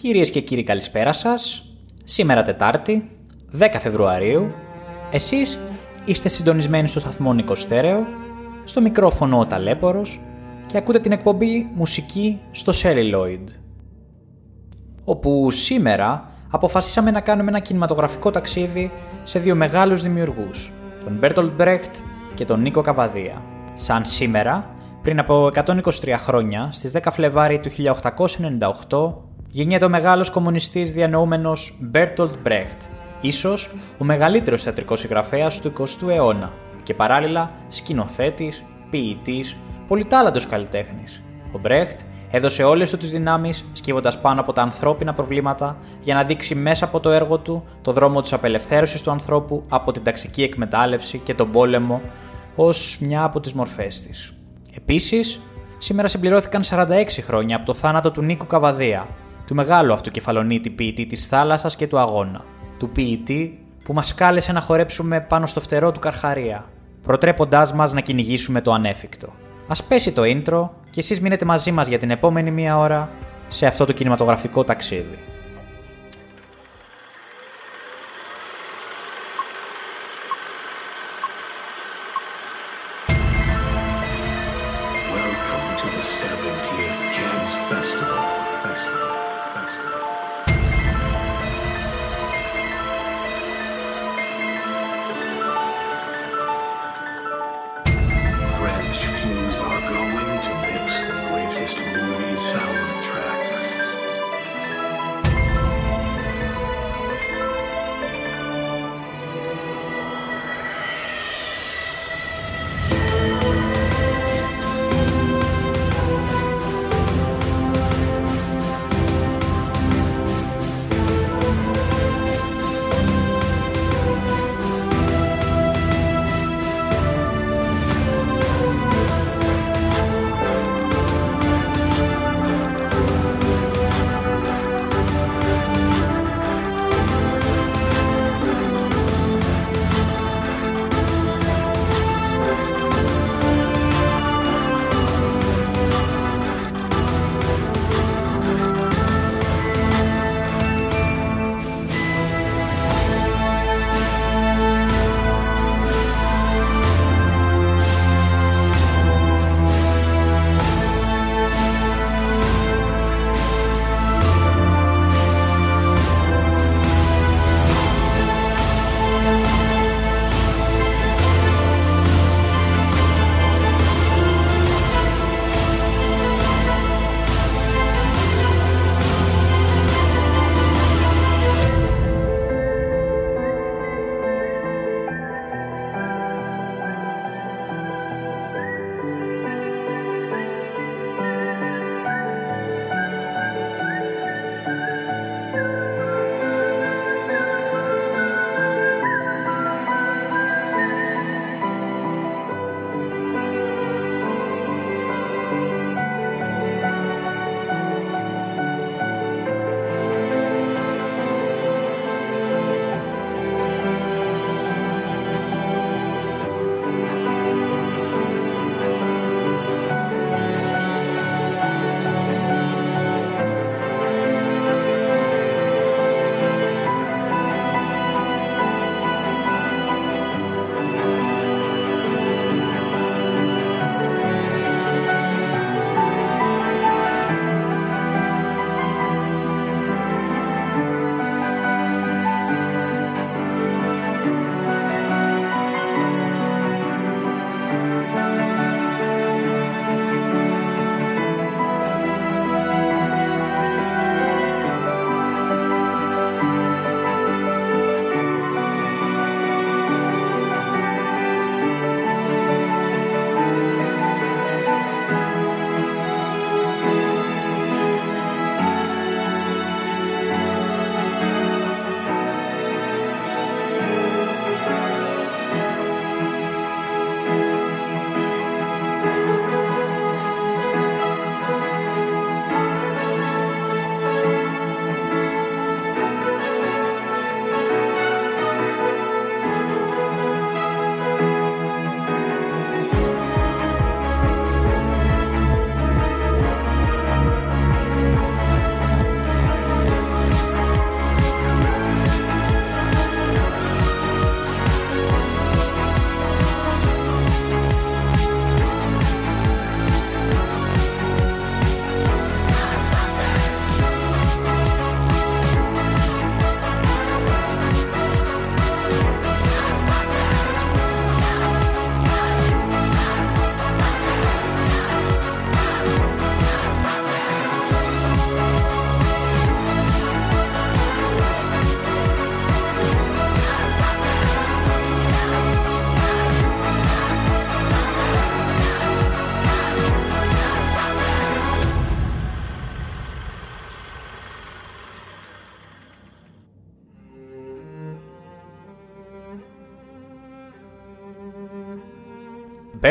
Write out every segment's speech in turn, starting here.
Κυρίες και κύριοι καλησπέρα σας. Σήμερα Τετάρτη, 10 Φεβρουαρίου, εσείς είστε συντονισμένοι στο σταθμό Νίκο Στέρεο, στο μικρόφωνο ο Ταλαίπωρος και ακούτε την εκπομπή μουσική στο Celluloid. Όπου σήμερα αποφασίσαμε να κάνουμε ένα κινηματογραφικό ταξίδι σε δύο μεγάλους δημιουργούς, τον Μπέρτολτ Μπρέχτ και τον Νίκο Καββαδία. Σαν σήμερα, πριν από 123 χρόνια, στις 10 Φλεβάρι του 1898, γεννιέται ο μεγάλος κομμουνιστής διανοούμενος Μπέρτολτ Μπρέχτ, ίσως ο μεγαλύτερος θεατρικός συγγραφέας του 20ου αιώνα και παράλληλα σκηνοθέτης, ποιητής, πολυτάλαντος καλλιτέχνης. Ο Μπρέχτ έδωσε όλες του τις δυνάμεις σκύβοντας πάνω από τα ανθρώπινα προβλήματα για να δείξει μέσα από το έργο του το δρόμο της απελευθέρωσης του ανθρώπου από την ταξική εκμετάλλευση και τον πόλεμο ως μια από τις μορφές της. Επίσης, σήμερα συμπληρώθηκαν 46 χρόνια από το θάνατο του Νίκου Καβαδία, του μεγάλου αυτού κεφαλονίτη ποιητή της θάλασσας και του αγώνα, του ποιητή που μας κάλεσε να χορέψουμε πάνω στο φτερό του Καρχαρία, προτρέποντάς μας να κυνηγήσουμε το ανέφικτο. Ας πέσει το intro και εσείς μείνετε μαζί μας για την επόμενη μία ώρα σε αυτό το κινηματογραφικό ταξίδι.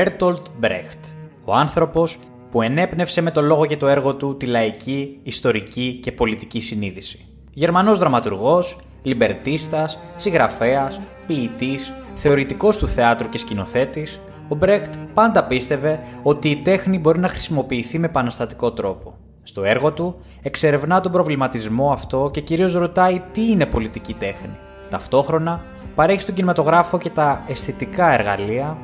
Bertolt Brecht, ο άνθρωπος που ενέπνευσε με το λόγο και το έργο του τη λαϊκή, ιστορική και πολιτική συνείδηση. Γερμανός δραματουργός, λιμπερτίστας, συγγραφέας, ποιητής, θεωρητικός του θεάτρου και σκηνοθέτης, ο Μπρέχτ πάντα πίστευε ότι η τέχνη μπορεί να χρησιμοποιηθεί με επαναστατικό τρόπο. Στο έργο του εξερευνά τον προβληματισμό αυτό και κυρίως ρωτάει τι είναι πολιτική τέχνη. Ταυτόχρονα παρέχει στον κινηματογράφο και τα αισθητικά εργαλεία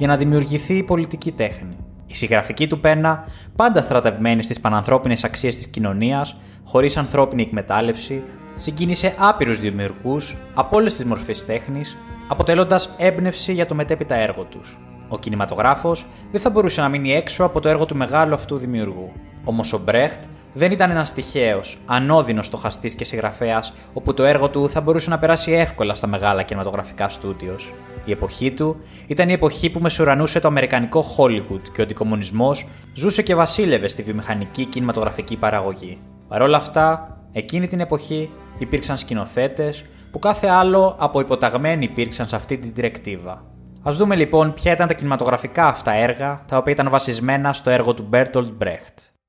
για να δημιουργηθεί η πολιτική τέχνη. Η συγγραφική του πένα, πάντα στρατευμένη στις πανανθρώπινες αξίες της κοινωνίας, χωρίς ανθρώπινη εκμετάλλευση, συγκίνησε άπειρους δημιουργούς από όλες τις μορφές τέχνης, αποτελώντας έμπνευση για το μετέπειτα έργο τους. Ο κινηματογράφος δεν θα μπορούσε να μείνει έξω από το έργο του μεγάλου αυτού δημιουργού. Όμω ο Μπρέχτ δεν ήταν ένας τυχαίος, ανώδυνος στοχαστής και συγγραφέας, όπου το έργο του θα μπορούσε να περάσει εύκολα στα μεγάλα κινηματογραφικά στούντιος. Η εποχή του ήταν η εποχή που μεσουρανούσε το αμερικανικό Hollywood και ο αντικομουνισμό ζούσε και βασίλευε στη βιομηχανική κινηματογραφική παραγωγή. Παρ' όλα αυτά, εκείνη την εποχή υπήρξαν σκηνοθέτες που κάθε άλλο από υποταγμένοι υπήρξαν σε αυτή την διρεκτίβα. Α δούμε λοιπόν ποια ήταν τα κινηματογραφικά αυτά έργα τα οποία ήταν βασισμένα στο έργο του Bertolt Brecht.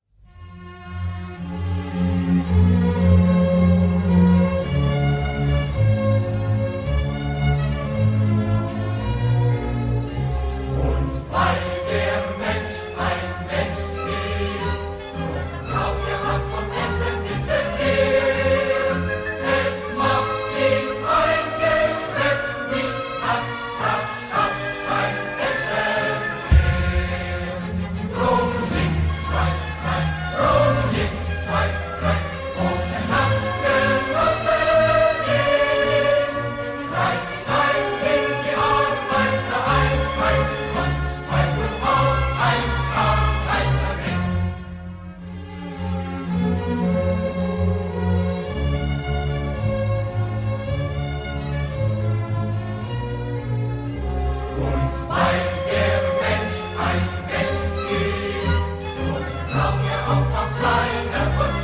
of mine and put.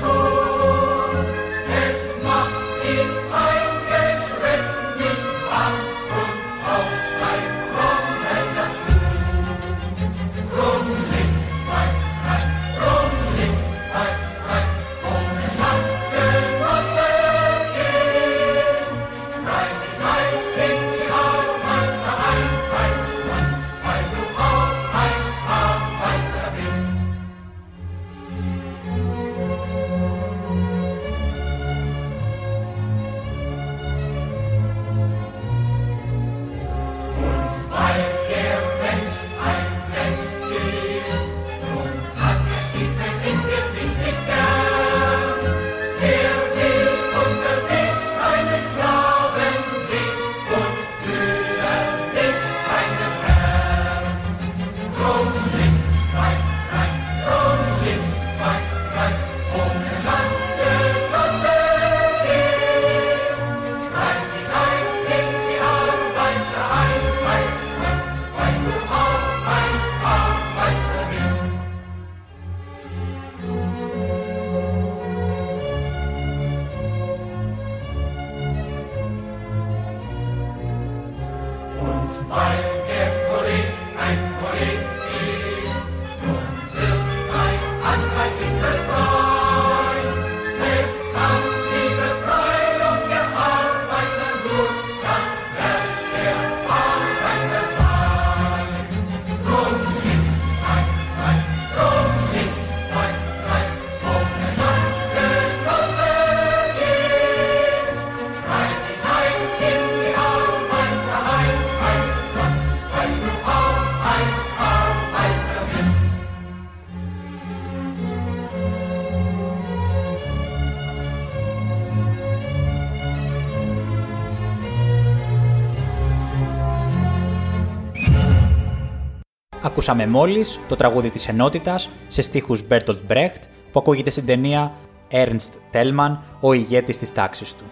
Ακούσαμε μόλις το τραγούδι της ενότητας σε στίχους Bertolt Brecht που ακούγεται στην ταινία Ernst Tellman, ο ηγέτης της τάξης του.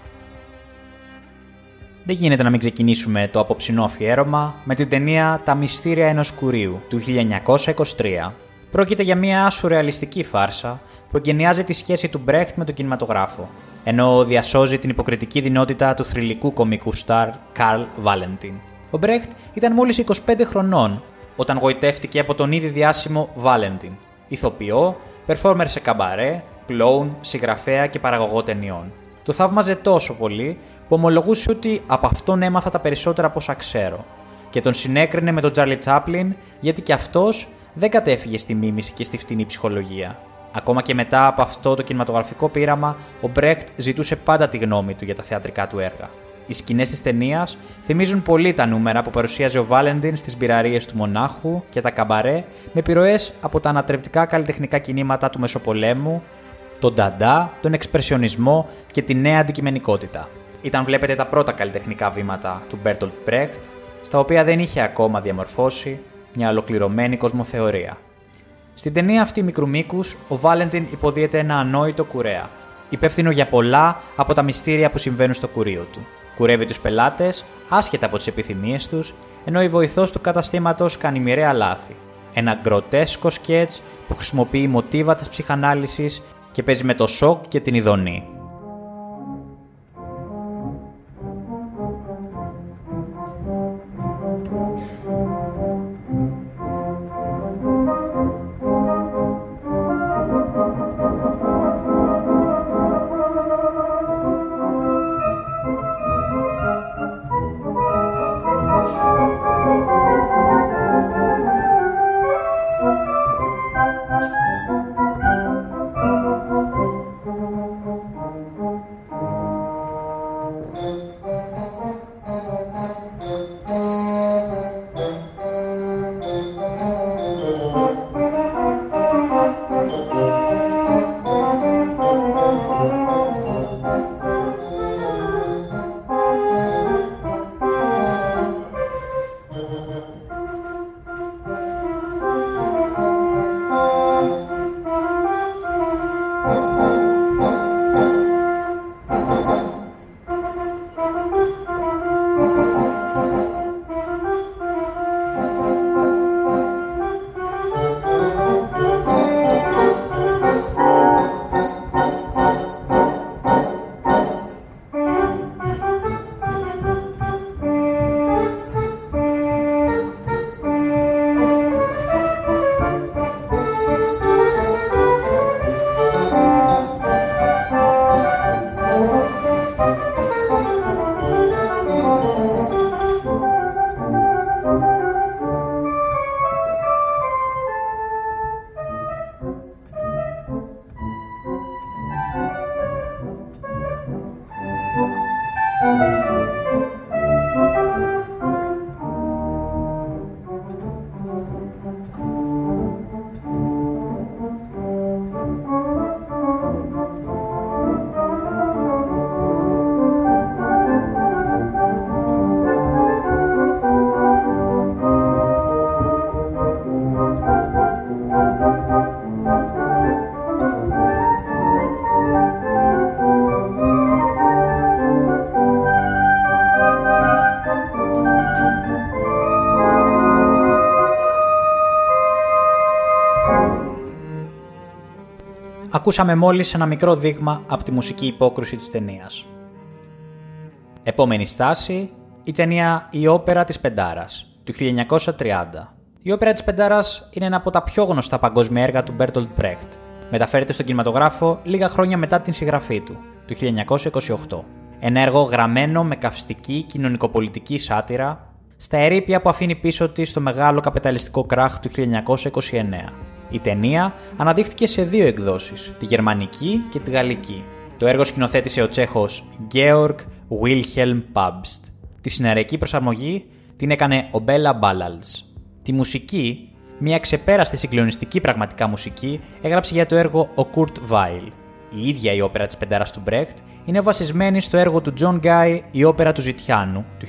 Δεν γίνεται να μην ξεκινήσουμε το απόψινό αφιέρωμα με την ταινία Τα μυστήρια ενός κουρίου του 1923. Πρόκειται για μια σουρεαλιστική φάρσα που εγκαινιάζει τη σχέση του Μπρέχτ με τον κινηματογράφο, ενώ διασώζει την υποκριτική δυνότητα του θρηλυκού κομικού στάρ Καρλ Βάλεντιν. Ο Μπρέχτ ήταν μόλις 25 χρονών όταν γοητεύτηκε από τον ήδη διάσημο Valentine, ηθοποιό, performer σε καμπαρέ, κλόουν, συγγραφέα και παραγωγό ταινιών. Το θαύμαζε τόσο πολύ που ομολογούσε ότι από αυτόν έμαθα τα περισσότερα από όσα ξέρω και τον συνέκρινε με τον Τζάρλι Τσάπλιν γιατί και αυτός δεν κατέφυγε στη μίμηση και στη φτηνή ψυχολογία. Ακόμα και μετά από αυτό το κινηματογραφικό πείραμα, ο Μπρέχτ ζητούσε πάντα τη γνώμη του για τα θεατρικά του έργα. Οι σκηνές της ταινίας θυμίζουν πολύ τα νούμερα που παρουσίαζε ο Βάλεντιν στις μπιραρίες του Μονάχου και τα καμπαρέ με επιρροές από τα ανατρεπτικά καλλιτεχνικά κινήματα του Μεσοπολέμου, τον νταντά, τον εξπρεσιονισμό και τη νέα αντικειμενικότητα. Ήταν, βλέπετε, τα πρώτα καλλιτεχνικά βήματα του Μπέρτολτ Μπρέχτ, στα οποία δεν είχε ακόμα διαμορφώσει μια ολοκληρωμένη κοσμοθεωρία. Στην ταινία αυτή μικρού μήκους, ο Βάλεντιν υποδύεται έναν ανόητο κουρέα, υπεύθυνο για πολλά από τα μυστήρια που συμβαίνουν στο κουρίο του. Κουρεύει τους πελάτες, άσχετα από τις επιθυμίες τους, ενώ η βοηθός του καταστήματος κάνει μοιραία λάθη. Ένα γκροτέσκο σκέτς που χρησιμοποιεί μοτίβα της ψυχανάλυσης και παίζει με το σοκ και την ειδονή. Ακούσαμε μόλις ένα μικρό δείγμα από τη μουσική υπόκρουση της ταινίας. Επόμενη στάση, η ταινία «Η όπερα της Πεντάρας» του 1930. Η όπερα της Πεντάρας είναι ένα από τα πιο γνωστά παγκόσμια έργα του Μπέρτολτ Μπρέχτ. Μεταφέρεται στον κινηματογράφο λίγα χρόνια μετά την συγγραφή του, το 1928. Ένα έργο γραμμένο με καυστική κοινωνικοπολιτική σάτιρα στα ερείπια που αφήνει πίσω του το μεγάλο καπιταλιστικό κραχ του 1929. Η ταινία αναδείχθηκε σε δύο εκδόσεις, τη γερμανική και τη γαλλική. Το έργο σκηνοθέτησε ο Τσέχος Georg Wilhelm Pabst. Τη συναρρική προσαρμογή την έκανε ο Μπέλα Μπάλαλς. Τη μουσική, μια ξεπέραστη συγκλονιστική πραγματικά μουσική, έγραψε για το έργο ο Kurt Weill. Η ίδια η όπερα της πεντάρας του Μπρέχτ είναι βασισμένη στο έργο του John Guy «Η όπερα του Ζητιάνου» του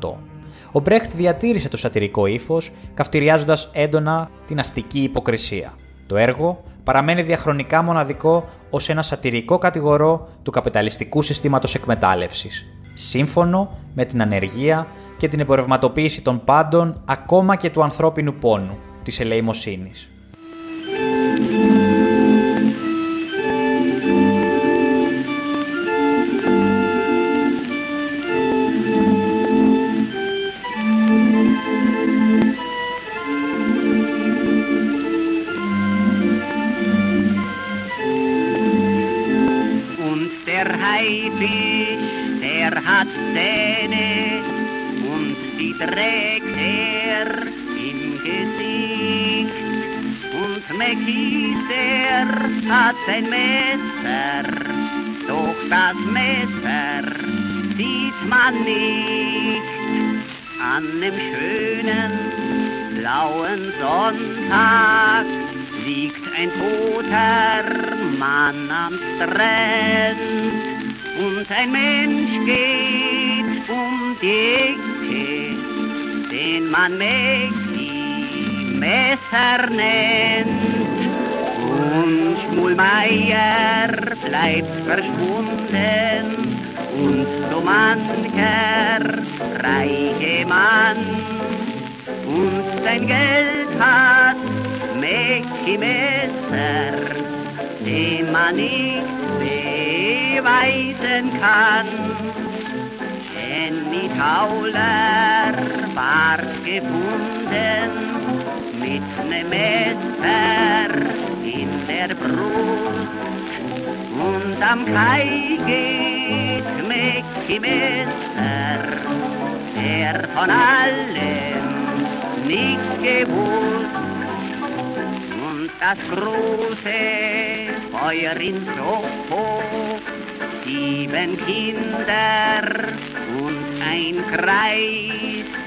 1728 ο Μπρέχτ διατήρησε το σατυρικό ύφος, καυτηριάζοντας έντονα την αστική υποκρισία. Το έργο παραμένει διαχρονικά μοναδικό ως ένα σατυρικό κατηγορό του καπιταλιστικού συστήματος εκμετάλλευσης, σύμφωνο με την ανεργία και την εμπορευματοποίηση των πάντων ακόμα και του ανθρώπινου πόνου, της ελεημοσύνης. Trägt er im Gesicht. Und Mekiser hat ein Messer, doch das Messer sieht man nicht. An dem schönen blauen Sonntag liegt ein toter Mann am Strand und ein Mensch geht um die Ecke, den man Messer nennt. Und Schmulmeier bleibt verschwunden und so mancher reiche Mann und sein Geld hat Mäcki Messer, den man nicht beweisen kann. Jenny Tauler ward gefunden mit nem Messer in der Brust und am Kai geht Mäcki Messer, der von allem nicht gewusst und das große Feuer in Soho, sieben Kinder und ein Kreis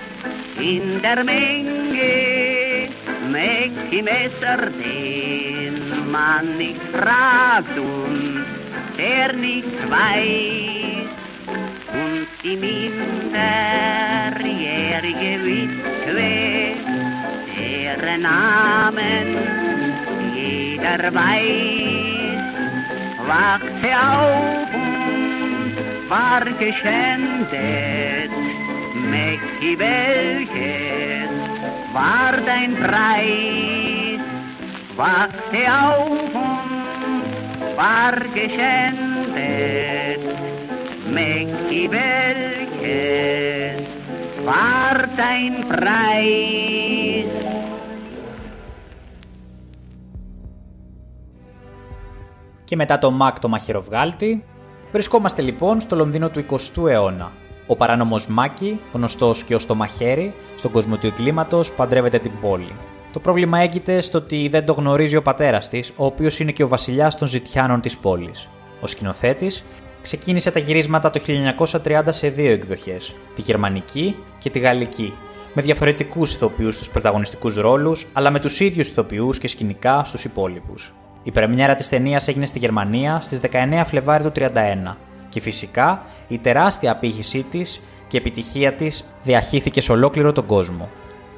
in der Menge, Mäcki Messer, den man nicht fragt und der nicht weiß und die minderjährige Witwe, deren Namen jeder weiß, wachte auf und war geschändet. Mäcki, welches war dein Preis? Wachte auf und war geschändet. Mäcki, welches war dein Preis? Και μετά το Μακ το μαχαιροβγάλτη, βρισκόμαστε λοιπόν στο Λονδίνο του 20ου αιώνα. Ο παράνομος Μάκη, γνωστός και ως το μαχαίρι, στον κόσμο του εγκλήματος, παντρεύεται την πόλη. Το πρόβλημα έγκυται στο ότι δεν το γνωρίζει ο πατέρας της, ο οποίος είναι και ο βασιλιάς των ζητιάνων της πόλης. Ο σκηνοθέτης ξεκίνησε τα γυρίσματα το 1930 σε δύο εκδοχές, τη γερμανική και τη γαλλική, με διαφορετικούς ηθοποιούς στους πρωταγωνιστικούς ρόλους, αλλά με τους ίδιους ηθοποιούς και σκηνικά στους υπόλοιπους. Η πρεμιέρα της ταινίας έγινε στη Γερμανία στις 19 Φλεβάρι του 1931 και φυσικά η τεράστια απήχησή της και επιτυχία της διαχύθηκε σε ολόκληρο τον κόσμο.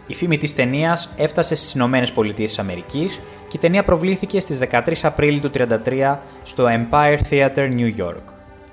Η φήμη της ταινίας έφτασε στις Ηνωμένες Πολιτείες της Αμερικής και η ταινία προβλήθηκε στις 13 Απρίλη του 1933 στο Empire Theater New York.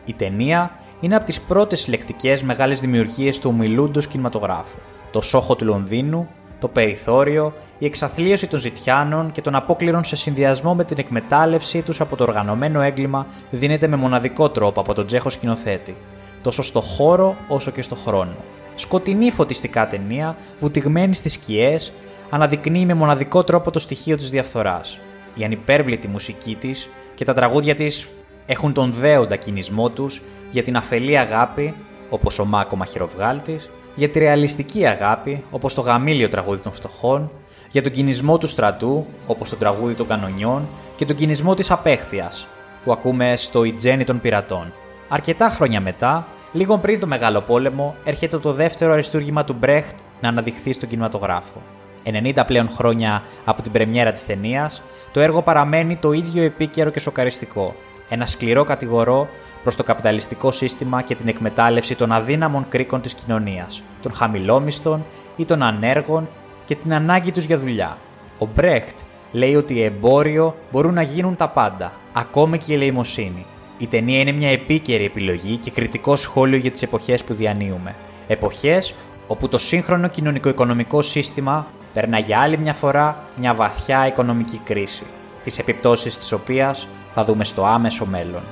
Η ταινία είναι από τις πρώτες συλλεκτικές μεγάλες δημιουργίες του ομιλούντος κινηματογράφου. Το σόχο του Λονδίνου, το περιθώριο, η εξαθλίωση των ζητιάνων και των απόκληρων σε συνδυασμό με την εκμετάλλευσή τους από το οργανωμένο έγκλημα δίνεται με μοναδικό τρόπο από τον Τσέχο σκηνοθέτη, τόσο στο χώρο όσο και στο χρόνο. Σκοτεινή φωτιστικά ταινία, βουτυγμένη στις σκιές, αναδεικνύει με μοναδικό τρόπο το στοιχείο της διαφθοράς. Η ανυπέρβλητη μουσική της και τα τραγούδια της έχουν τον δέοντα κινησμό τους για την αφελή αγάπη, όπως ο Μάκο Μαχαιροβγάλτης, για τη ρεαλιστική αγάπη, όπως το γαμήλιο τραγούδι των φτωχών, για τον κινησμό του στρατού, όπως το τραγούδι των κανονιών, και τον κινησμό της απέχθειας, που ακούμε στο «Η Τζέννη των πειρατών». Αρκετά χρόνια μετά, λίγο πριν το Μεγάλο Πόλεμο, έρχεται το δεύτερο αριστούργημα του Μπρέχτ να αναδειχθεί στον κινηματογράφο. 90 πλέον χρόνια από την πρεμιέρα της ταινίας, το έργο παραμένει το ίδιο επίκαιρο και σοκαριστικό. Ένα σκληρό κατηγορό προς το καπιταλιστικό σύστημα και την εκμετάλλευση των αδύναμων κρίκων της κοινωνίας, των χαμηλόμισθων ή των ανέργων και την ανάγκη τους για δουλειά. Ο Μπρέχτ λέει ότι εμπόριο μπορούν να γίνουν τα πάντα, ακόμη και η ελεημοσύνη. Η ταινία είναι μια επίκαιρη επιλογή και κριτικό σχόλιο για τις εποχές που διανύουμε. Εποχές όπου το σύγχρονο κοινωνικο-οικονομικό σύστημα περνά για άλλη μια φορά μια βαθιά οικονομική κρίση, τις επιπτώσεις της οποίας θα δούμε στο άμεσο μέλλον.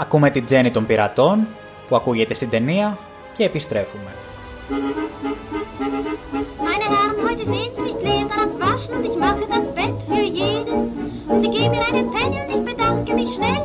Ακούμε την Τζέννη των πειρατών που ακούγεται στην ταινία και επιστρέφουμε. Meine Herren, heute sehen Sie mich gläsern abwaschen und ich mache das Bett für jeden. Und Sie geben mir einen Penny und ich bedanke mich schnell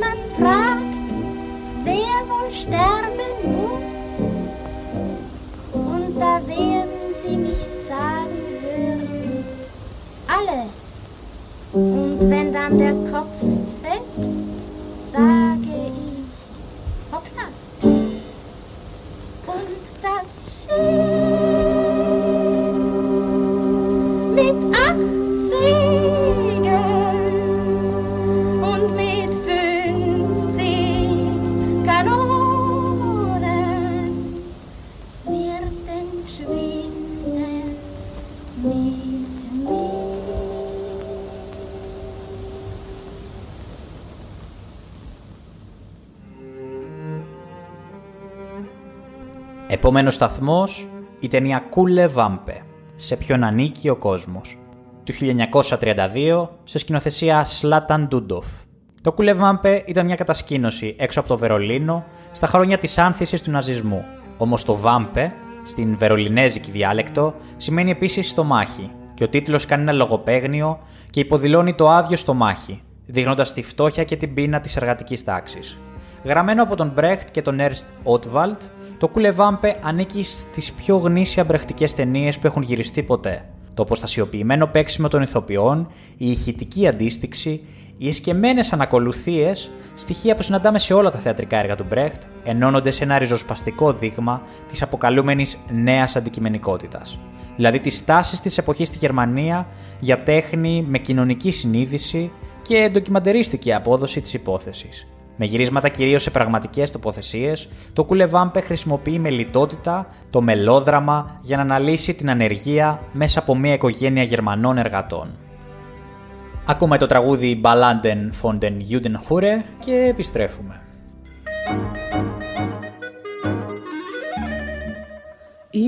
man fragt, wer wohl sterben Επόμενος σταθμός, η ταινία Κούλε Βάμπε, σε ποιον ανήκει ο κόσμος, του 1932, σε σκηνοθεσία Σλάταν Ντούντοφ. Το Κούλε Βάμπε ήταν μια κατασκήνωση έξω από το Βερολίνο στα χρόνια της άνθησης του ναζισμού. Όμως το Βάμπε, στην βερολινέζικη διάλεκτο, σημαίνει επίσης στομάχι και ο τίτλος κάνει ένα λογοπαίγνιο και υποδηλώνει το άδειο στομάχι, δείχνοντας τη φτώχεια και την πείνα της εργατικής τάξης. Γραμμένο από τον Μπρέχτ και τον Έρστ Ότβαλτ, το Κουλεβάμπε ανήκει στις πιο γνήσια μπρεχτικές ταινίες που έχουν γυριστεί ποτέ. Το αποστασιοποιημένο παίξιμο των ηθοποιών, η ηχητική αντίστοιξη, οι εσκεμμένες ανακολουθίες, στοιχεία που συναντάμε σε όλα τα θεατρικά έργα του Μπρέχτ, ενώνονται σε ένα ριζοσπαστικό δείγμα της αποκαλούμενης νέας αντικειμενικότητας. Δηλαδή τις τάσεις της εποχής στη Γερμανία για τέχνη με κοινωνική συνείδηση και ντοκιμαντερίστικη απόδοση της υπόθεσης. Με γυρίσματα κυρίως σε πραγματικές τοποθεσίες, το Κουλεβάμπε χρησιμοποιεί με λιτότητα το μελόδραμα για να αναλύσει την ανεργία μέσα από μια οικογένεια Γερμανών εργατών. Ακούμε το τραγούδι Ballanden von den Judenhure και επιστρέφουμε.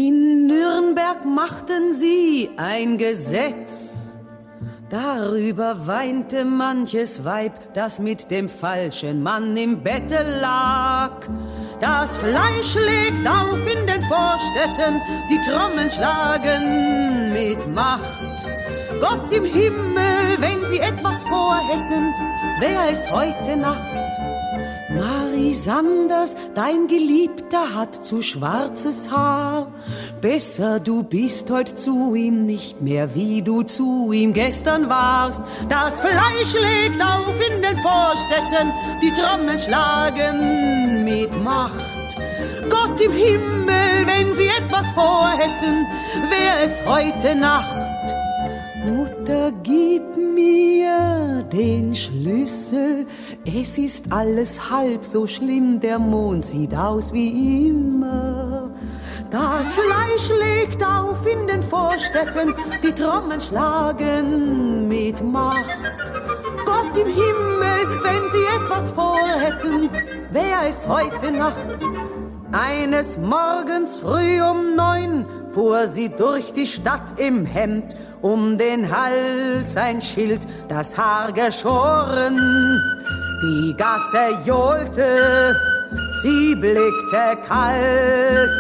In Nürnberg machten sie ein Gesetz. Darüber weinte manches Weib, das mit dem falschen Mann im Bette lag. Das Fleisch legt auf in den Vorstädten, die Trommeln schlagen mit Macht. Gott im Himmel, wenn sie etwas vorhätten, wär es heute Nacht. Marie Sanders, dein Geliebter hat zu schwarzes Haar. Besser du bist heut zu ihm nicht mehr, wie du zu ihm gestern warst. Das Fleisch legt auf in den Vorstädten, die Trommeln schlagen mit Macht. Gott im Himmel, wenn sie etwas vorhätten, wär es heute Nacht. Mutter, gib mir den Schlüssel. Es ist alles halb so schlimm, der Mond sieht aus wie immer. Das Fleisch legt auf in den Vorstädten, die Trommeln schlagen mit Macht. Gott im Himmel, wenn sie etwas vorhätten, wär es heute Nacht. Eines Morgens früh um neun fuhr sie durch die Stadt im Hemd, um den Hals ein Schild, das Haar geschoren. Die Gasse johlte, sie blickte kalt.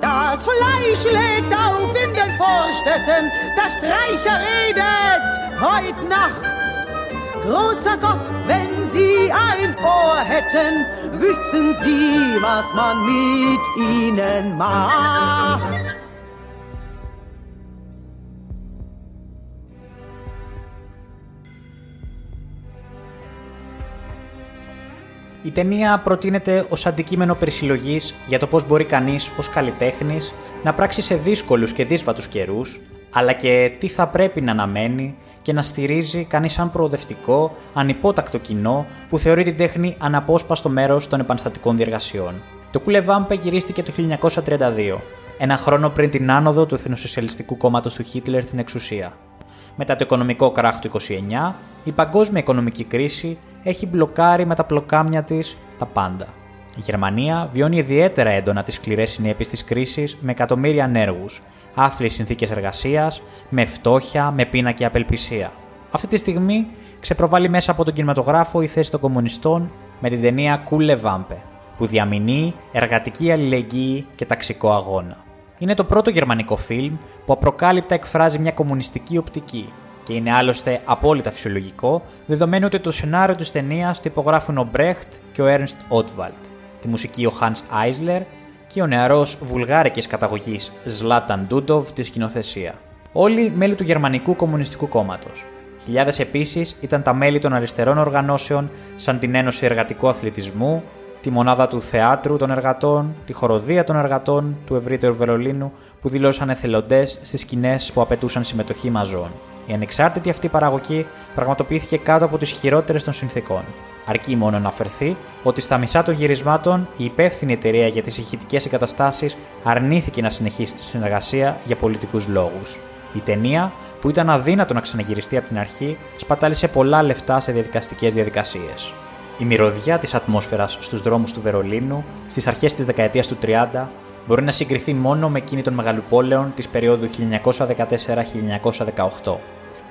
Das Fleisch legt auf in den Vorstädten, der Streicher redet heut Nacht. Großer Gott, wenn Sie ein Ohr hätten, wüssten Sie, was man mit ihnen macht. Η ταινία προτείνεται ως αντικείμενο περισυλλογής για το πώς μπορεί κανείς ως καλλιτέχνης να πράξει σε δύσκολους και δύσβατους καιρούς, αλλά και τι θα πρέπει να αναμένει και να στηρίζει κανείς σαν προοδευτικό, ανυπότακτο κοινό που θεωρεί την τέχνη αναπόσπαστο μέρος των επαναστατικών διεργασιών. Το Κουλεβάμπε γυρίστηκε το 1932, ένα χρόνο πριν την άνοδο του Εθνοσοσιαλιστικού κόμματος του Χίτλερ στην εξουσία. Μετά το οικονομικό κράχ του 29, η παγκόσμια οικονομική κρίση έχει μπλοκάρει με τα πλοκάμια της τα πάντα. Η Γερμανία βιώνει ιδιαίτερα έντονα τις σκληρές συνέπειες της κρίσης με εκατομμύρια ανέργους, άθλιες συνθήκες εργασίας, με φτώχεια, με πείνα και απελπισία. Αυτή τη στιγμή ξεπροβάλλει μέσα από τον κινηματογράφο η θέση των κομμουνιστών με την ταινία Κούλε Βάμπε, που διαμηνεί εργατική αλληλεγγύη και ταξικό αγώνα. Είναι το πρώτο γερμανικό φιλμ που απροκάλυπτα εκφράζει μια κομμουνιστική οπτική και είναι άλλωστε απόλυτα φυσιολογικό, δεδομένου ότι το σενάριο της ταινίας το υπογράφουν ο Μπρέχτ και ο Ernst Ότβαλτ, τη μουσική ο Hans Eisler και ο νεαρός βουλγάρικης καταγωγής Ζλάταν Ντούντοβ της σκηνοθεσία. Όλοι μέλη του Γερμανικού Κομμουνιστικού Κόμματος. Χιλιάδες επίσης ήταν τα μέλη των αριστερών οργανώσεων σαν την Ένωση Εργατικού Αθλητισμού, τη Μονάδα του Θεάτρου των Εργατών, τη Χοροδία των Εργατών του Ευρύτερου Βερολίνου που δηλώσαν εθελοντέ στις σκηνές που απαιτούσαν συμμετοχή μαζών. Η ανεξάρτητη αυτή παραγωγή πραγματοποιήθηκε κάτω από τις χειρότερες των συνθήκων. Αρκεί μόνο να αφαιρθεί ότι στα μισά των γυρισμάτων η υπεύθυνη εταιρεία για τις ηχητικές εγκαταστάσεις αρνήθηκε να συνεχίσει τη συνεργασία για πολιτικούς λόγους. Η ταινία, που ήταν αδύνατο να ξαναγυριστεί από την αρχή, σπατάλησε πολλά λεφτά σε διαδικαστικές διαδικασίες. Η μυρωδιά της ατμόσφαιρας στους δρόμους του Βερολίνου στις αρχές της δεκαετίας του 30 μπορεί να συγκριθεί μόνο με εκείνη των μεγαλοπόλεων της περίοδου 1914-1918.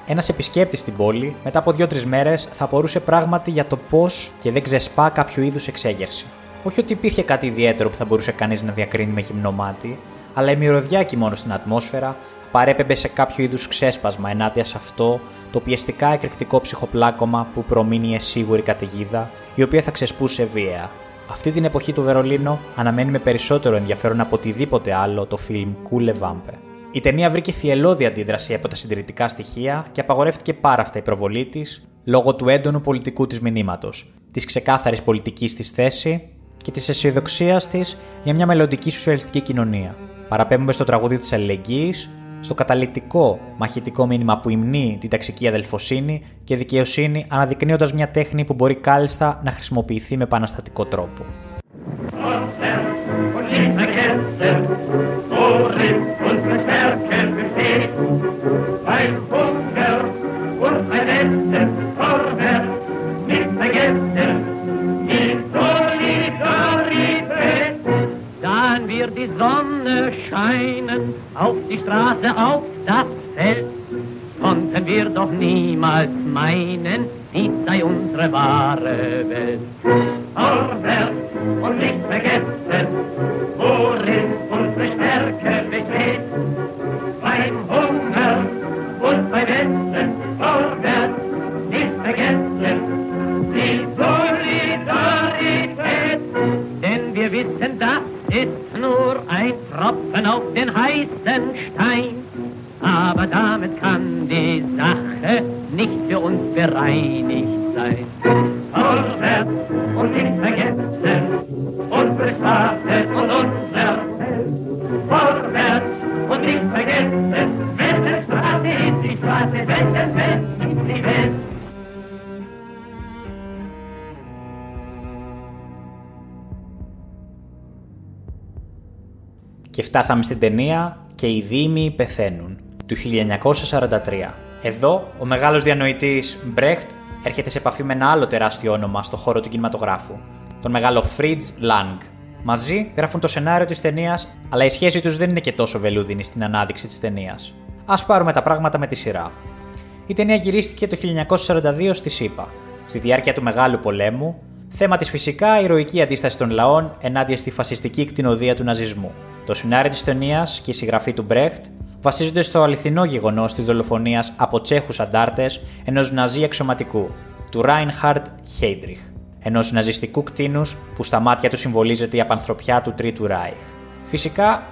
Ένας επισκέπτης στην πόλη, μετά από δύο-τρεις μέρες, θα απορούσε πράγματι για το πώς και δεν ξεσπά κάποιο είδους εξέγερση. Όχι ότι υπήρχε κάτι ιδιαίτερο που θα μπορούσε κανείς να διακρίνει με γυμνό μάτι, αλλά η μυρωδιά εκεί μόνο στην ατμόσφαιρα παρέπεμπε σε κάποιο είδους ξέσπασμα ενάντια σε αυτό το πιεστικά εκρηκτικό ψυχοπλάκωμα που προμείνει σίγουρη καταιγίδα, η οποία θα ξεσπούσε βία. Αυτή την εποχή του Βερολίνο αναμένει με περισσότερο ενδιαφέρον από οτιδήποτε άλλο το φιλμ Κούλε Βάμπε. Η ταινία βρήκε θυελώδη αντίδραση από τα συντηρητικά στοιχεία και απαγορεύτηκε πάρα αυτά η προβολή της λόγω του έντονου πολιτικού της μηνύματος, της ξεκάθαρης πολιτικής της θέση και της αισιοδοξίας της για μια μελλοντική σοσιαλιστική κοινωνία. Παραπέμπουμε στο τραγούδι της αλληλεγγύης, στο καταλητικό μαχητικό μήνυμα που υμνεί την ταξική αδελφοσύνη και δικαιοσύνη, αναδεικνύοντας μια τέχνη που μπορεί κάλλιστα να χρησιμοποιηθεί με επαναστατικό τρόπο. Sonne scheinen auf die Straße, auf das Feld. Konnten wir doch niemals meinen, dies sei unsere wahre Welt. Vorwärts und nicht vergessen, worin unsere Stärke besteht. Beim Hunger und beim Essen, vorwärts, nicht vergessen, die Solidarität. Denn wir wissen, das ist nur Tropfen auf den heißen Stein. Aber damit kann die Sache nicht für uns bereinigt sein. Vorwärts und nicht vergessen, unsere Straße und unser Feld. Vorwärts und nicht vergessen, wessen Straße ist die Straße, wessen Feld Και φτάσαμε στην ταινία και οι Δήμοι πεθαίνουν. του 1943. Εδώ, ο μεγάλος διανοητής Μπρέχτ έρχεται σε επαφή με ένα άλλο τεράστιο όνομα στο χώρο του κινηματογράφου, τον μεγάλο Fritz Lang. Μαζί γράφουν το σενάριο της ταινίας, αλλά η σχέση τους δεν είναι και τόσο βελούδινη στην ανάδειξη της ταινίας. Α πάρουμε τα πράγματα με τη σειρά. Η ταινία γυρίστηκε το 1942 στη ΣΥΠΑ. Στη διάρκεια του Μεγάλου Πολέμου, θέμα της φυσικά η ηρωική αντίσταση των λαών ενάντια στη φασιστική κτηνοδία του ναζισμού. Το σενάριο της ταινίας και η συγγραφή του Μπρέχτ βασίζονται στο αληθινό γεγονός της δολοφονίας από Τσέχους αντάρτες ενός ναζί εξωματικού, του Ράινχαρτ Χέιντριχ, ενός ναζιστικού κτίνου που στα μάτια του συμβολίζεται η απανθρωπιά του Τρίτου Ράιχ. Φυσικά,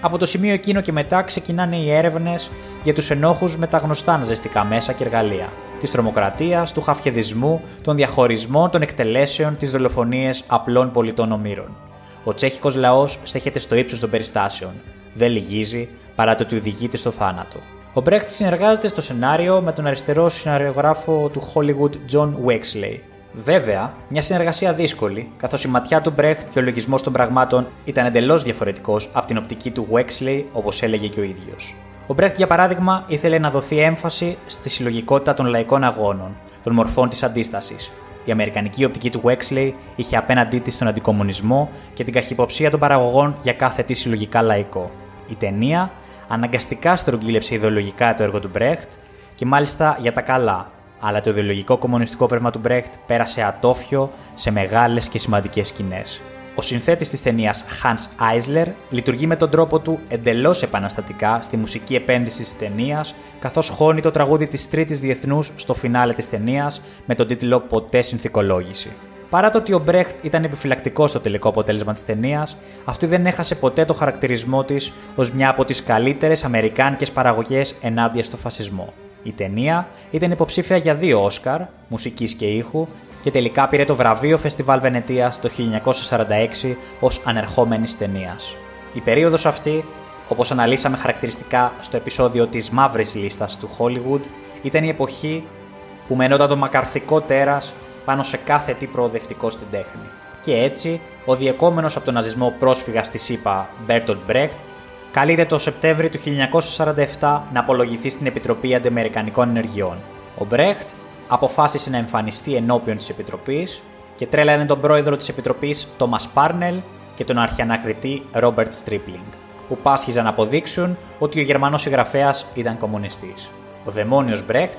από το σημείο εκείνο και μετά ξεκινάνε οι έρευνες για τους ενόχους με τα γνωστά ναζιστικά μέσα και εργαλεία. Της τρομοκρατίας, του χαφιεδισμού, των διαχωρισμών, των εκτελέσεων, τι δολοφονίες απλών πολιτών ομήρων. Ο τσέχικος λαός στέχεται στο ύψος των περιστάσεων. Δεν λυγίζει παρά το ότι οδηγείται στο θάνατο. Ο Μπρέχτ συνεργάζεται στο σενάριο με τον αριστερό σεναριογράφο του Hollywood John Wexley. Βέβαια, μια συνεργασία δύσκολη, καθώς η ματιά του Μπρέχτ και ο λογισμός των πραγμάτων ήταν εντελώς διαφορετικός από την οπτική του Wexley, όπως έλεγε και ο ίδιος. Ο Μπρέχτ, για παράδειγμα, ήθελε να δοθεί έμφαση στη συλλογικότητα των λαϊκών αγώνων, των μορφών της αντίστασης. Η αμερικανική οπτική του Wexley είχε απέναντί της τον αντικομουνισμό και την καχυποψία των παραγωγών για κάθε τι συλλογικά λαϊκό. Η ταινία αναγκαστικά στρογγύλεψε ιδεολογικά το έργο του Μπρέχτ και μάλιστα για τα καλά, αλλά το ιδεολογικό κομμουνιστικό πνεύμα του Μπρέχτ πέρασε ατόφιο σε μεγάλες και σημαντικές σκηνές. Ο συνθέτης της ταινίας Hans Eisler λειτουργεί με τον τρόπο του εντελώς επαναστατικά στη μουσική επένδυση της ταινίας, καθώς χώνει το τραγούδι της Τρίτης Διεθνούς στο φινάλε της ταινίας με τον τίτλο Ποτέ συνθηκολόγηση. Παρά το ότι ο Μπρέχτ ήταν επιφυλακτικός στο τελικό αποτέλεσμα της ταινίας, αυτή δεν έχασε ποτέ το χαρακτηρισμό της ως μια από τις καλύτερες αμερικάνικες παραγωγές ενάντια στο φασισμό. Η ταινία ήταν υποψήφια για δύο Όσκαρ, μουσικής και ήχου, και τελικά πήρε το βραβείο Φεστιβάλ Βενετίας το 1946 ως ανερχόμενης ταινίας. Η περίοδος αυτή, όπως αναλύσαμε χαρακτηριστικά στο επεισόδιο της μαύρης λίστας του Hollywood, ήταν η εποχή που μαινόταν το μακαρθικό τέρας πάνω σε κάθε τι προοδευτικό στην τέχνη. Και έτσι, ο διωκόμενος από τον ναζισμό πρόσφυγας στις ΗΠΑ, Μπέρτολτ Μπρέχτ, καλείται το Σεπτέμβριο του 1947 να απολογηθεί στην Επιτροπή Αντιαμερικανικών Ενεργειών. Ο Μπρέχτ αποφάσισε να εμφανιστεί ενώπιον της Επιτροπής και τρέλανε τον πρόεδρο της Επιτροπής, Τόμας Πάρνελ, και τον αρχιανακριτή Ρόμπερτ Στρίπλινγκ, που πάσχιζαν να αποδείξουν ότι ο Γερμανός συγγραφέας ήταν κομμουνιστής. Ο δαιμόνιος Μπρέχτ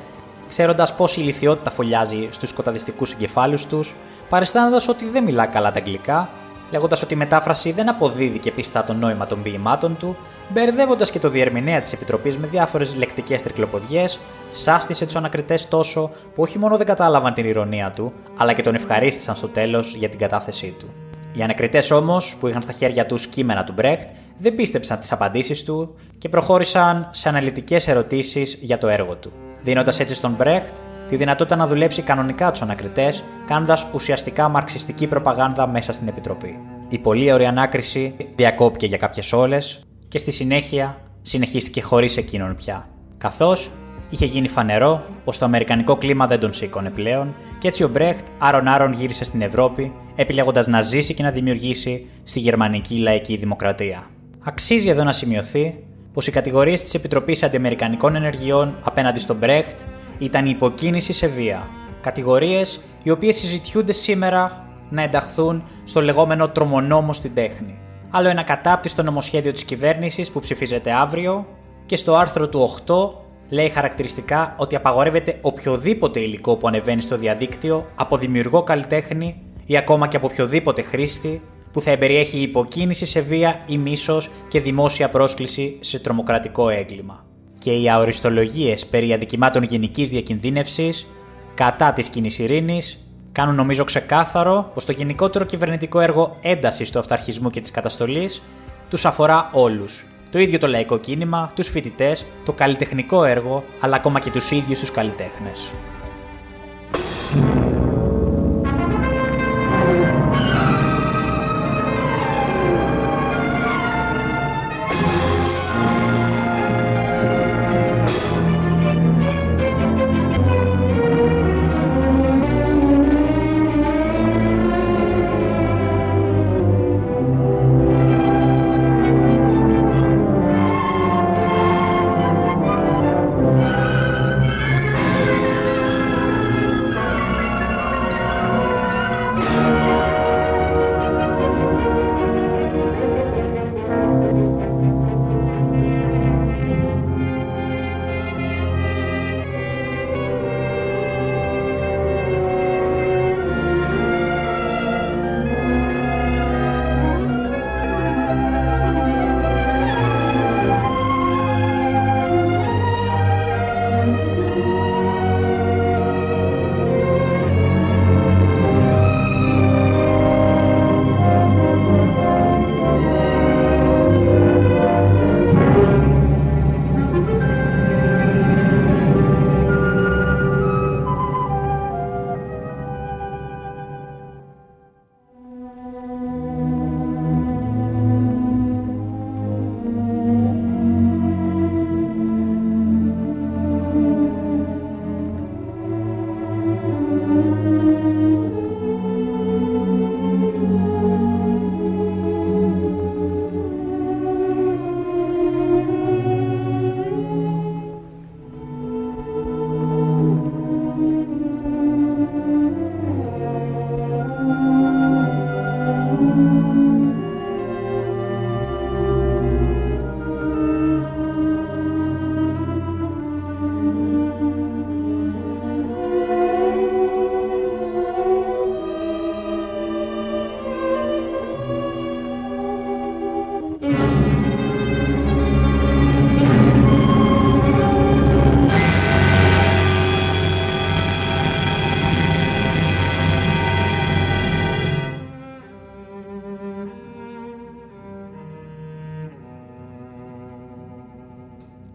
ξέροντας πόση ηλικιότητα φωλιάζει στους σκοταδιστικούς εγκεφάλους τους, παριστάνοντας ότι δεν μιλά καλά τα αγγλικά, λέγοντας ότι η μετάφραση δεν αποδίδει και πιστά το νόημα των ποιημάτων του, μπερδεύοντας και το διερμηνέα της Επιτροπής με διάφορες λεκτικές τρικλοποδιές, σάστησε τους ανακριτές τόσο που όχι μόνο δεν κατάλαβαν την ηρωνία του, αλλά και τον ευχαρίστησαν στο τέλος για την κατάθεσή του. Οι ανακριτές όμως, που είχαν στα χέρια τους κείμενα του Μπρέχτ, δεν πίστεψαν τις απαντήσεις του και προχώρησαν σε αναλυτικές ερωτήσεις για το έργο του δίνοντας έτσι στον Μπρέχτ τη δυνατότητα να δουλέψει κανονικά τους ανακριτές, κάνοντας ουσιαστικά μαρξιστική προπαγάνδα μέσα στην Επιτροπή. Η πολύ ωραία ανάκριση διακόπηκε για κάποιες όλες και στη συνέχεια συνεχίστηκε χωρίς εκείνον πια. Καθώς είχε γίνει φανερό πως το αμερικανικό κλίμα δεν τον σήκωνε πλέον και έτσι ο Μπρέχτ άρον-άρον γύρισε στην Ευρώπη, επιλέγοντας να ζήσει και να δημιουργήσει στη γερμανική λαϊκή δημοκρατία. Αξίζει εδώ να σημειωθεί πως οι κατηγορίες της Επιτροπής Αντιαμερικανικών Ενεργειών απέναντι στον Μπρέχτ ήταν η υποκίνηση σε βία. Κατηγορίες οι οποίες συζητιούνται σήμερα να ενταχθούν στο λεγόμενο τρομονόμο στην τέχνη. Άλλο ένα κατάπτυστο νομοσχέδιο της κυβέρνησης που ψηφίζεται αύριο και στο άρθρο του 8 λέει χαρακτηριστικά ότι απαγορεύεται οποιοδήποτε υλικό που ανεβαίνει στο διαδίκτυο από δημιουργό καλλιτέχνη ή ακόμα και από οποιοδήποτε χρήστη που θα εμπεριέχει υποκίνηση σε βία ή μίσος και δημόσια πρόσκληση σε τρομοκρατικό έγκλημα. Και οι αοριστολογίες περί αδικημάτων γενικής διακινδύνευσης κατά της κοινής ειρήνης κάνουν νομίζω ξεκάθαρο πως το γενικότερο κυβερνητικό έργο έντασης του αυταρχισμού και της καταστολής τους αφορά όλους. Το ίδιο το λαϊκό κίνημα, τους φοιτητές, το καλλιτεχνικό έργο, αλλά ακόμα και τους ίδιους τους καλλιτέχνες.